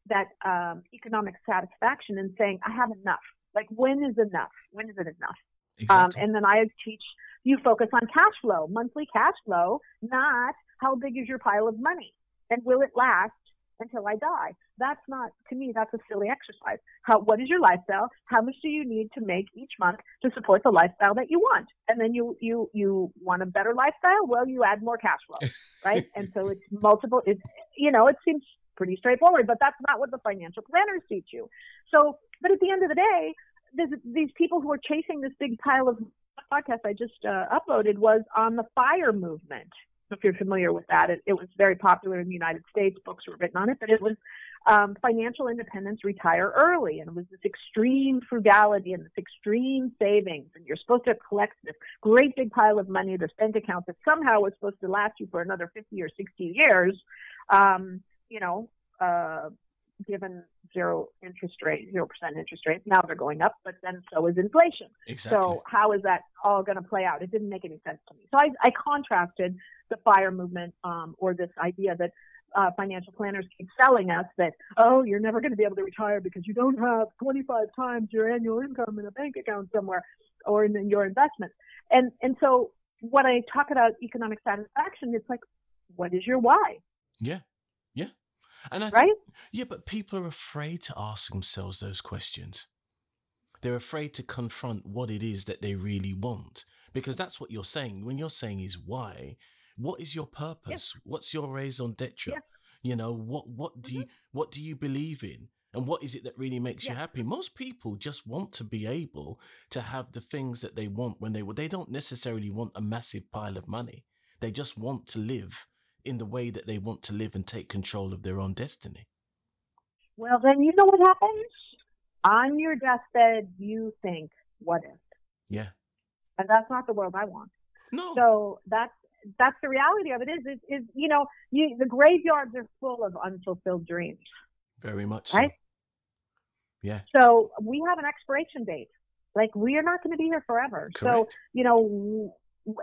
Speaker 3: that um, economic satisfaction and saying, I have enough. Like, when is enough? When is it enough?
Speaker 1: Exactly.
Speaker 3: Um, and then I teach you focus on cash flow, monthly cash flow, not how big is your pile of money and will it last until I die. That's not to me. That's a silly exercise. How? What is your lifestyle? How much do you need to make each month to support the lifestyle that you want? And then you you you want a better lifestyle. Well, you add more cash flow, right? and so it's multiple. It's you know it seems pretty straightforward, but that's not what the financial planners teach you. So, but at the end of the day, these people who are chasing this big pile of podcast I just uh, uploaded was on the fire movement. If you're familiar with that, it, it, was very popular in the United States. Books were written on it, but it was um, financial independence, retire early, and it was this extreme frugality and this extreme savings, and you're supposed to collect this great big pile of money, this bank account that somehow was supposed to last you for another 50 or 60 years. Um, you know, uh, given zero interest rate, zero percent interest rates. Now they're going up, but then so is inflation.
Speaker 1: Exactly.
Speaker 3: So how is that all going to play out? It didn't make any sense to me. So I, I contrasted the fire movement um, or this idea that uh, financial planners keep selling us that oh you're never going to be able to retire because you don't have 25 times your annual income in a bank account somewhere or in, your investment. And and so when I talk about economic satisfaction, it's like what is your why?
Speaker 1: Yeah. And I
Speaker 3: right?
Speaker 1: think, yeah, but people are afraid to ask themselves those questions. They're afraid to confront what it is that they really want because that's what you're saying. When you're saying is why, what is your purpose? What's your raison d'etre?
Speaker 3: Yeah.
Speaker 1: You know, what what do
Speaker 3: mm-hmm.
Speaker 1: you what do you believe in? And what is it that really makes
Speaker 3: Yeah.
Speaker 1: you happy? Most people just want to be able to have the things that they want when they they don't necessarily want a massive pile of money. They just want to live in the way that they want to live and take control of their own destiny.
Speaker 3: Well, then you know what happens? On your deathbed, you think, what if?
Speaker 1: Yeah.
Speaker 3: And that's not the world I want.
Speaker 1: No.
Speaker 3: So that's that's the reality of it is is, is you know you the graveyards are full of unfulfilled dreams
Speaker 1: Very much so.
Speaker 3: right
Speaker 1: Yeah.
Speaker 3: so we have an expiration date like we are not going to be here forever so you know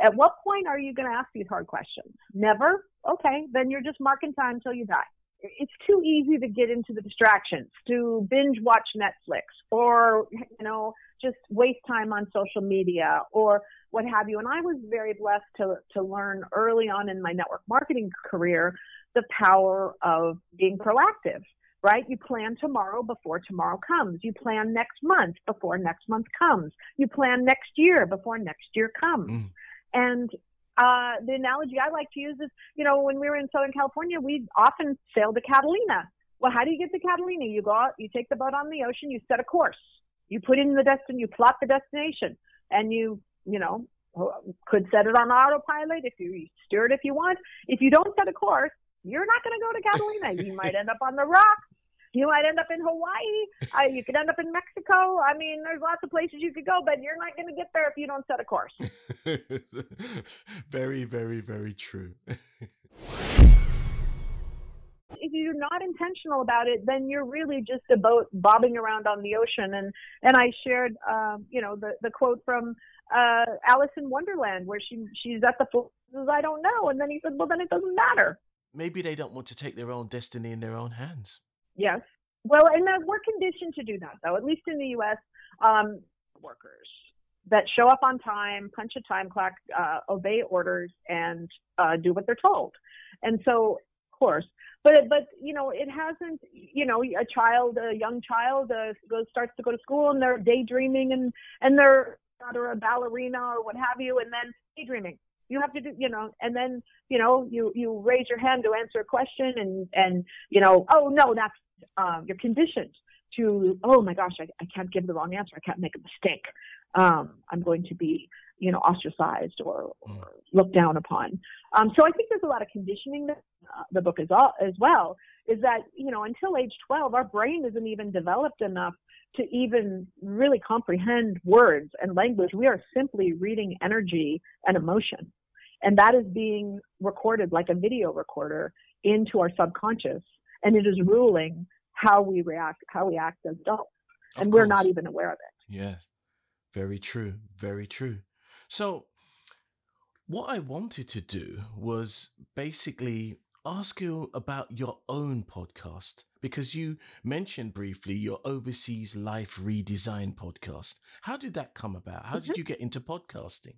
Speaker 3: at what point are you going to ask these hard questions never okay then you're just marking time until you die it's too easy to get into the distractions to binge watch netflix or you know just waste time on social media or what have you and i was very blessed to to learn early on in my network marketing career the power of being proactive right? You plan tomorrow before tomorrow comes. You plan next month before next month comes. You plan next year before next year comes.
Speaker 1: Mm.
Speaker 3: And uh, the analogy I like to use is, you know, when we were in Southern California, we often sailed to Catalina. Well, how do you get to Catalina? You go out, you take the boat on the ocean, you set a course, you put in the destination, you plot the destination, and you, you know, could set it on autopilot if you steer it if you want. If you don't set a course, you're not going to go to Catalina. you might end up on the rocks. You might end up in Hawaii. Uh, you could end up in Mexico. I mean, there's lots of places you could go, but you're not going to get there if you don't set a course.
Speaker 1: very, very, very true.
Speaker 3: if you're not intentional about it, then you're really just a boat bobbing around on the ocean. And and I shared, um, you know, the the quote from uh, Alice in Wonderland, where she she's at the full says, I don't know, and then he said, well, then it doesn't matter.
Speaker 1: Maybe they don't want to take their own destiny in their own hands.
Speaker 3: Yes. Well, and uh, we're conditioned to do that, though. At least in the U.S., um, workers that show up on time, punch a time clock, uh, obey orders, and uh, do what they're told. And so of course. But but you know, it hasn't. You know, a child, a young child, uh, goes starts to go to school and they're daydreaming and and they're or a ballerina or what have you, and then daydreaming. You have to do, you know, and then you know, you you raise your hand to answer a question, and and you know, oh no, that's uh, you're conditioned to, oh my gosh, I, I can't give the wrong answer. I can't make a mistake. Um, I'm going to be, you know, ostracized or, or mm. looked down upon. Um, so I think there's a lot of conditioning that uh, the book is all, as well. Is that you know until age 12, our brain isn't even developed enough to even really comprehend words and language. We are simply reading energy and emotion, and that is being recorded like a video recorder into our subconscious, and it is ruling how we react, how we act as adults, of and course. we're not even aware of it.
Speaker 1: Yes, very true, very true. So, what I wanted to do was basically ask you about your own podcast because you mentioned briefly your overseas life redesign podcast. How did that come about? How mm-hmm. did you get into podcasting?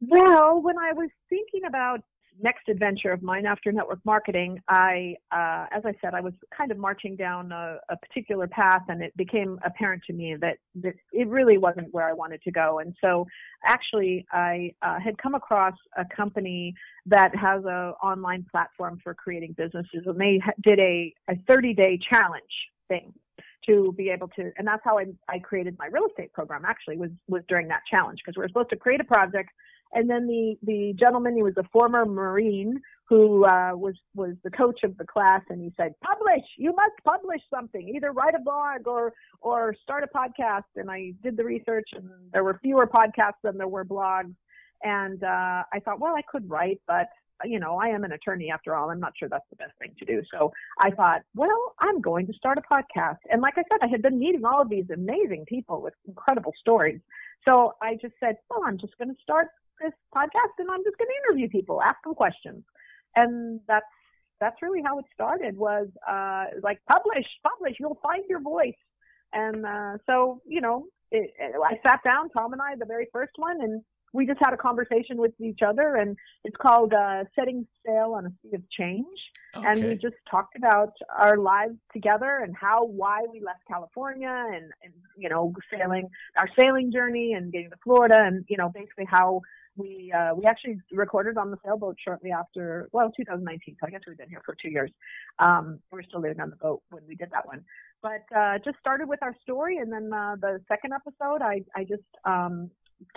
Speaker 3: Well, when I was thinking about next adventure of mine after network marketing, I, uh, as I said, I was kind of marching down a, a, particular path, and it became apparent to me that, that it really wasn't where I wanted to go. And so, actually, I uh, had come across a company that has an online platform for creating businesses, and they did a, a 30 day challenge thing to be able to and that's how I, I created my real estate program actually was was during that challenge because we were supposed to create a project and then the the gentleman, he was a former Marine who uh, was was the coach of the class, and he said, "Publish! You must publish something. Either write a blog or or start a podcast." And I did the research, and there were fewer podcasts than there were blogs. And uh, I thought, well, I could write, but you know, I am an attorney after all. I'm not sure that's the best thing to do. So I thought, well, I'm going to start a podcast. And like I said, I had been meeting all of these amazing people with incredible stories. So I just said, well, I'm just going to start this podcast and I'm just going to interview people, ask them questions. And that's that's really how it started was uh, like publish, publish, you'll find your voice. And uh, so, you know, it, it, I sat down, Tom and I, the very first one, and we just had a conversation with each other. And it's called uh, Setting Sail on a Sea of Change. Okay. And we just talked about our lives together and how, why we left California and, and, you know, sailing, our sailing journey and getting to Florida and, you know, basically how we uh, we actually recorded on the sailboat shortly after well 2019 so i guess we've been here for two years. Um, we were still living on the boat when we did that one. But uh, just started with our story and then uh, the second episode i i just um,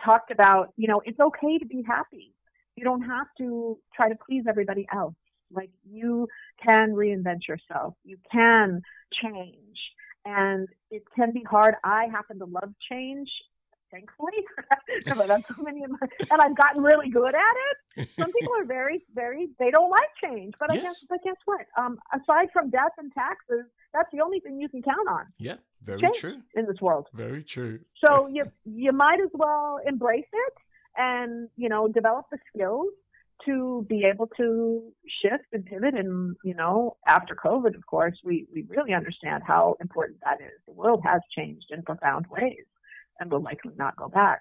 Speaker 3: talked about you know it's okay to be happy. You don't have to try to please everybody else. Like you can reinvent yourself. You can change. And it can be hard. I happen to love change thankfully, because I've so many, my, and I've gotten really good at it. Some people are very, very, they don't like change, but yes. I guess, but guess what? Um, aside from death and taxes, that's the only thing you can count on.
Speaker 1: Yeah, very change true
Speaker 3: in this world.
Speaker 1: Very true.
Speaker 3: So you you might as well embrace it and you know develop the skills to be able to shift and pivot and you know after covid of course we we really understand how important that is the world has changed in profound ways and will likely not go back.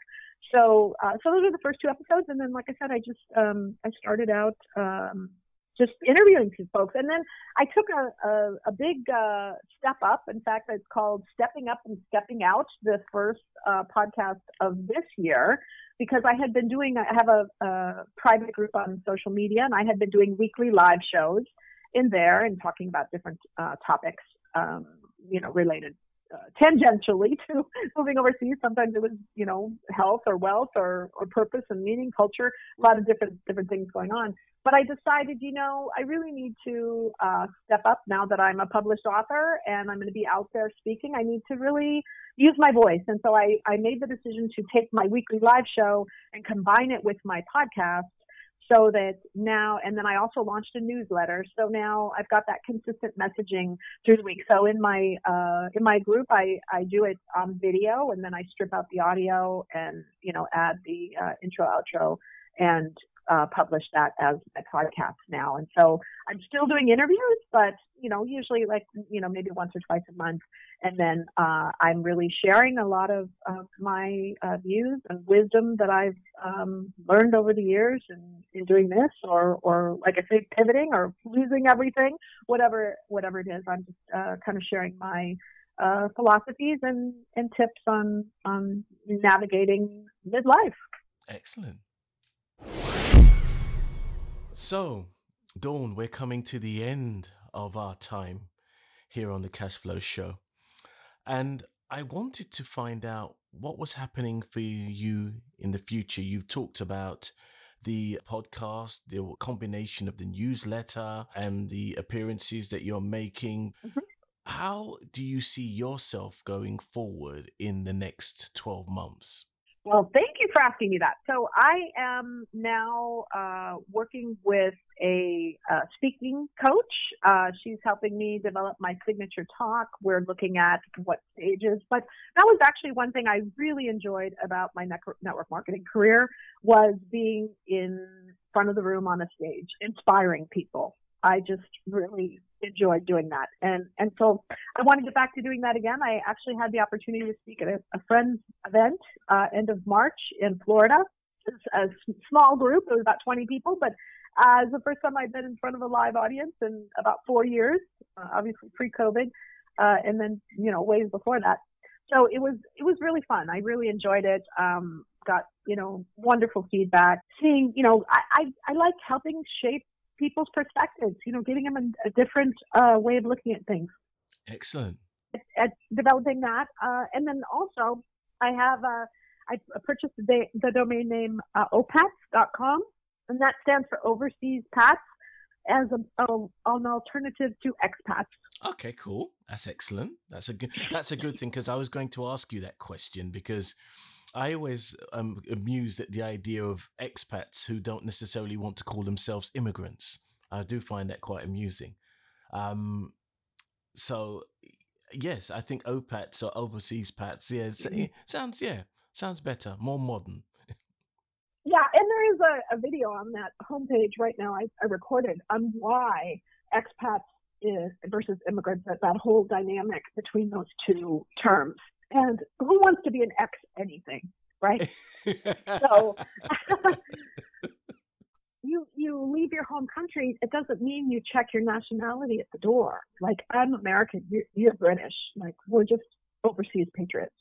Speaker 3: So, uh, so those are the first two episodes, and then, like I said, I just um, I started out um, just interviewing some folks, and then I took a a, a big uh, step up. In fact, it's called "Stepping Up and Stepping Out," the first uh, podcast of this year, because I had been doing I have a, a private group on social media, and I had been doing weekly live shows in there and talking about different uh, topics, um, you know, related uh, tangentially to moving overseas. Sometimes it was, you know, health or wealth or, or purpose and meaning, culture, a lot of different different things going on. But I decided, you know, I really need to uh, step up now that I'm a published author and I'm going to be out there speaking. I need to really use my voice. And so I, I made the decision to take my weekly live show and combine it with my podcast so that now and then I also launched a newsletter. So now I've got that consistent messaging through the week. So in my uh, in my group, I I do it on video and then I strip out the audio and you know add the uh, intro outro and uh, publish that as a podcast now. And so I'm still doing interviews, but you know, usually like you know maybe once or twice a month. And then uh, I'm really sharing a lot of, of my uh, views and wisdom that I've um, learned over the years in, in doing this, or or like I say, pivoting or losing everything, whatever whatever it is. I'm just uh, kind of sharing my uh, philosophies and, and tips on on navigating midlife.
Speaker 1: Excellent. So, Dawn, we're coming to the end of our time here on the Cash Flow Show. And I wanted to find out what was happening for you in the future. You've talked about the podcast, the combination of the newsletter and the appearances that you're making. Mm-hmm. How do you see yourself going forward in the next 12 months?
Speaker 3: Well, thank you for asking me that. So I am now uh, working with a uh, speaking coach. Uh, she's helping me develop my signature talk. We're looking at what stages, but that was actually one thing I really enjoyed about my network marketing career was being in front of the room on a stage, inspiring people. I just really enjoyed doing that. And and so I want to get back to doing that again. I actually had the opportunity to speak at a, a friend's event uh, end of March in Florida. It's a small group. It was about 20 people, but uh, it's the first time I've been in front of a live audience in about four years, uh, obviously pre-COVID, uh, and then you know ways before that. So it was it was really fun. I really enjoyed it. Um, got you know wonderful feedback. Seeing you know I I, I like helping shape people's perspectives, you know, giving them a, a different uh, way of looking at things.
Speaker 1: Excellent.
Speaker 3: At, at developing that. Uh, and then also, I have, uh, I purchased the, the domain name uh, opats.com, and that stands for Overseas Pats as a, a, an alternative to expats.
Speaker 1: Okay, cool. That's excellent. That's a good. That's a good thing because I was going to ask you that question because I always am um, amused at the idea of expats who don't necessarily want to call themselves immigrants. I do find that quite amusing. Um, so yes, I think OPATs or overseas pats. Yeah, mm-hmm. sounds yeah sounds better, more modern.
Speaker 3: Yeah, and there is a, a video on that homepage right now. I, I recorded on why expats is versus immigrants. That that whole dynamic between those two terms. And who wants to be an ex anything, right? so you you leave your home country. It doesn't mean you check your nationality at the door. Like I'm American, you're, you're British. Like we're just overseas patriots,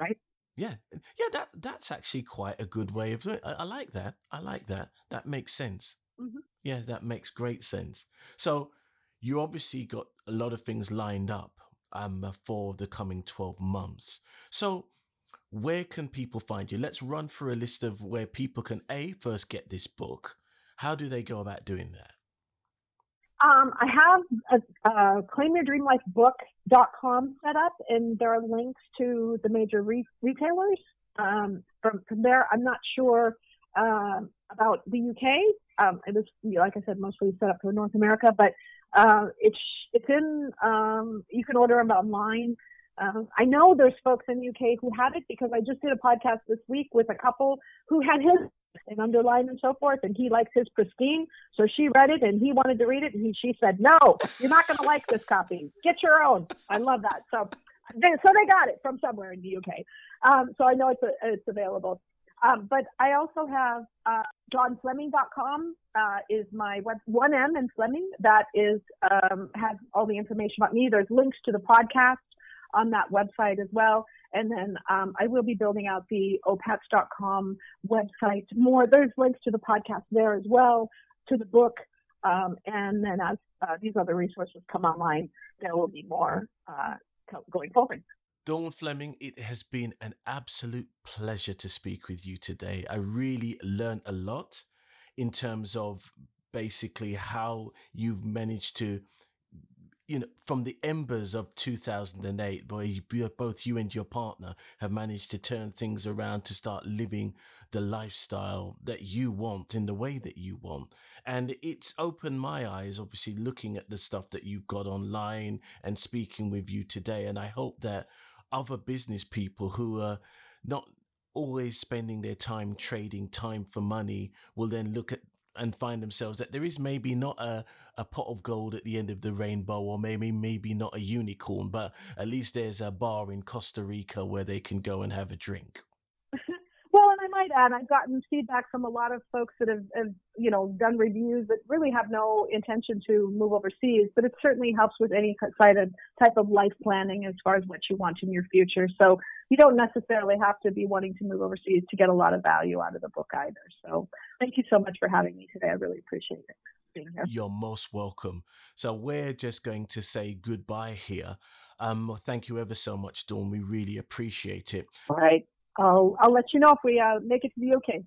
Speaker 3: right?
Speaker 1: Yeah, yeah. That that's actually quite a good way of doing. It. I, I like that. I like that. That makes sense. Mm-hmm. Yeah, that makes great sense. So you obviously got a lot of things lined up um, for the coming 12 months. So, where can people find you? Let's run through a list of where people can A, first get this book. How do they go about doing that?
Speaker 3: Um, I have a, a claimyourdreamlifebook.com set up, and there are links to the major re- retailers. Um, from, from there, I'm not sure uh, about the UK. Um, it was, like I said, mostly set up for North America, but uh, it's it's in. Um, you can order them online. Uh, I know there's folks in the UK who have it because I just did a podcast this week with a couple who had his and underlined and so forth, and he likes his pristine. So she read it and he wanted to read it, and he, she said, "No, you're not going to like this copy. Get your own." I love that. So, they, so they got it from somewhere in the UK. Um, so I know it's a, it's available. Um, but I also have uh, dawnfleming.com uh, is my web, one M in Fleming that is um, has all the information about me. There's links to the podcast on that website as well. And then um, I will be building out the opats.com website more. There's links to the podcast there as well, to the book. Um, and then as uh, these other resources come online, there will be more uh, going forward.
Speaker 1: Dawn Fleming, it has been an absolute pleasure to speak with you today. I really learned a lot in terms of basically how you've managed to, you know, from the embers of 2008, where both you and your partner have managed to turn things around to start living the lifestyle that you want in the way that you want. And it's opened my eyes, obviously, looking at the stuff that you've got online and speaking with you today. And I hope that other business people who are not always spending their time trading time for money will then look at and find themselves that there is maybe not a, a pot of gold at the end of the rainbow or maybe maybe not a unicorn but at least there's a bar in costa rica where they can go and have a drink
Speaker 3: and i might add i've gotten feedback from a lot of folks that have, have you know done reviews that really have no intention to move overseas but it certainly helps with any type of type of life planning as far as what you want in your future so you don't necessarily have to be wanting to move overseas to get a lot of value out of the book either. So thank you so much for having me today. I really appreciate it. Being here.
Speaker 1: You're most welcome. So we're just going to say goodbye here. Um, thank you ever so much, Dawn. We really appreciate it.
Speaker 3: All right. I'll, I'll let you know if we uh, make it to the okay.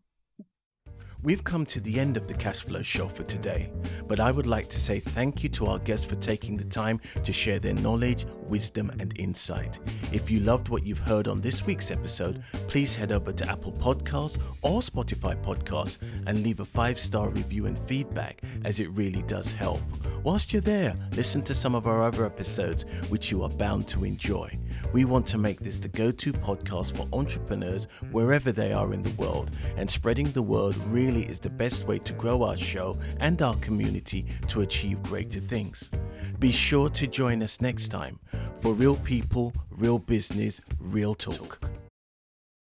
Speaker 1: We've come to the end of the cash flow show for today, but I would like to say thank you to our guests for taking the time to share their knowledge, wisdom, and insight. If you loved what you've heard on this week's episode, please head over to Apple Podcasts or Spotify Podcasts and leave a five star review and feedback, as it really does help. Whilst you're there, listen to some of our other episodes, which you are bound to enjoy. We want to make this the go to podcast for entrepreneurs wherever they are in the world, and spreading the word really is the best way to grow our show and our community to achieve greater things. Be sure to join us next time for Real People, Real Business, Real Talk.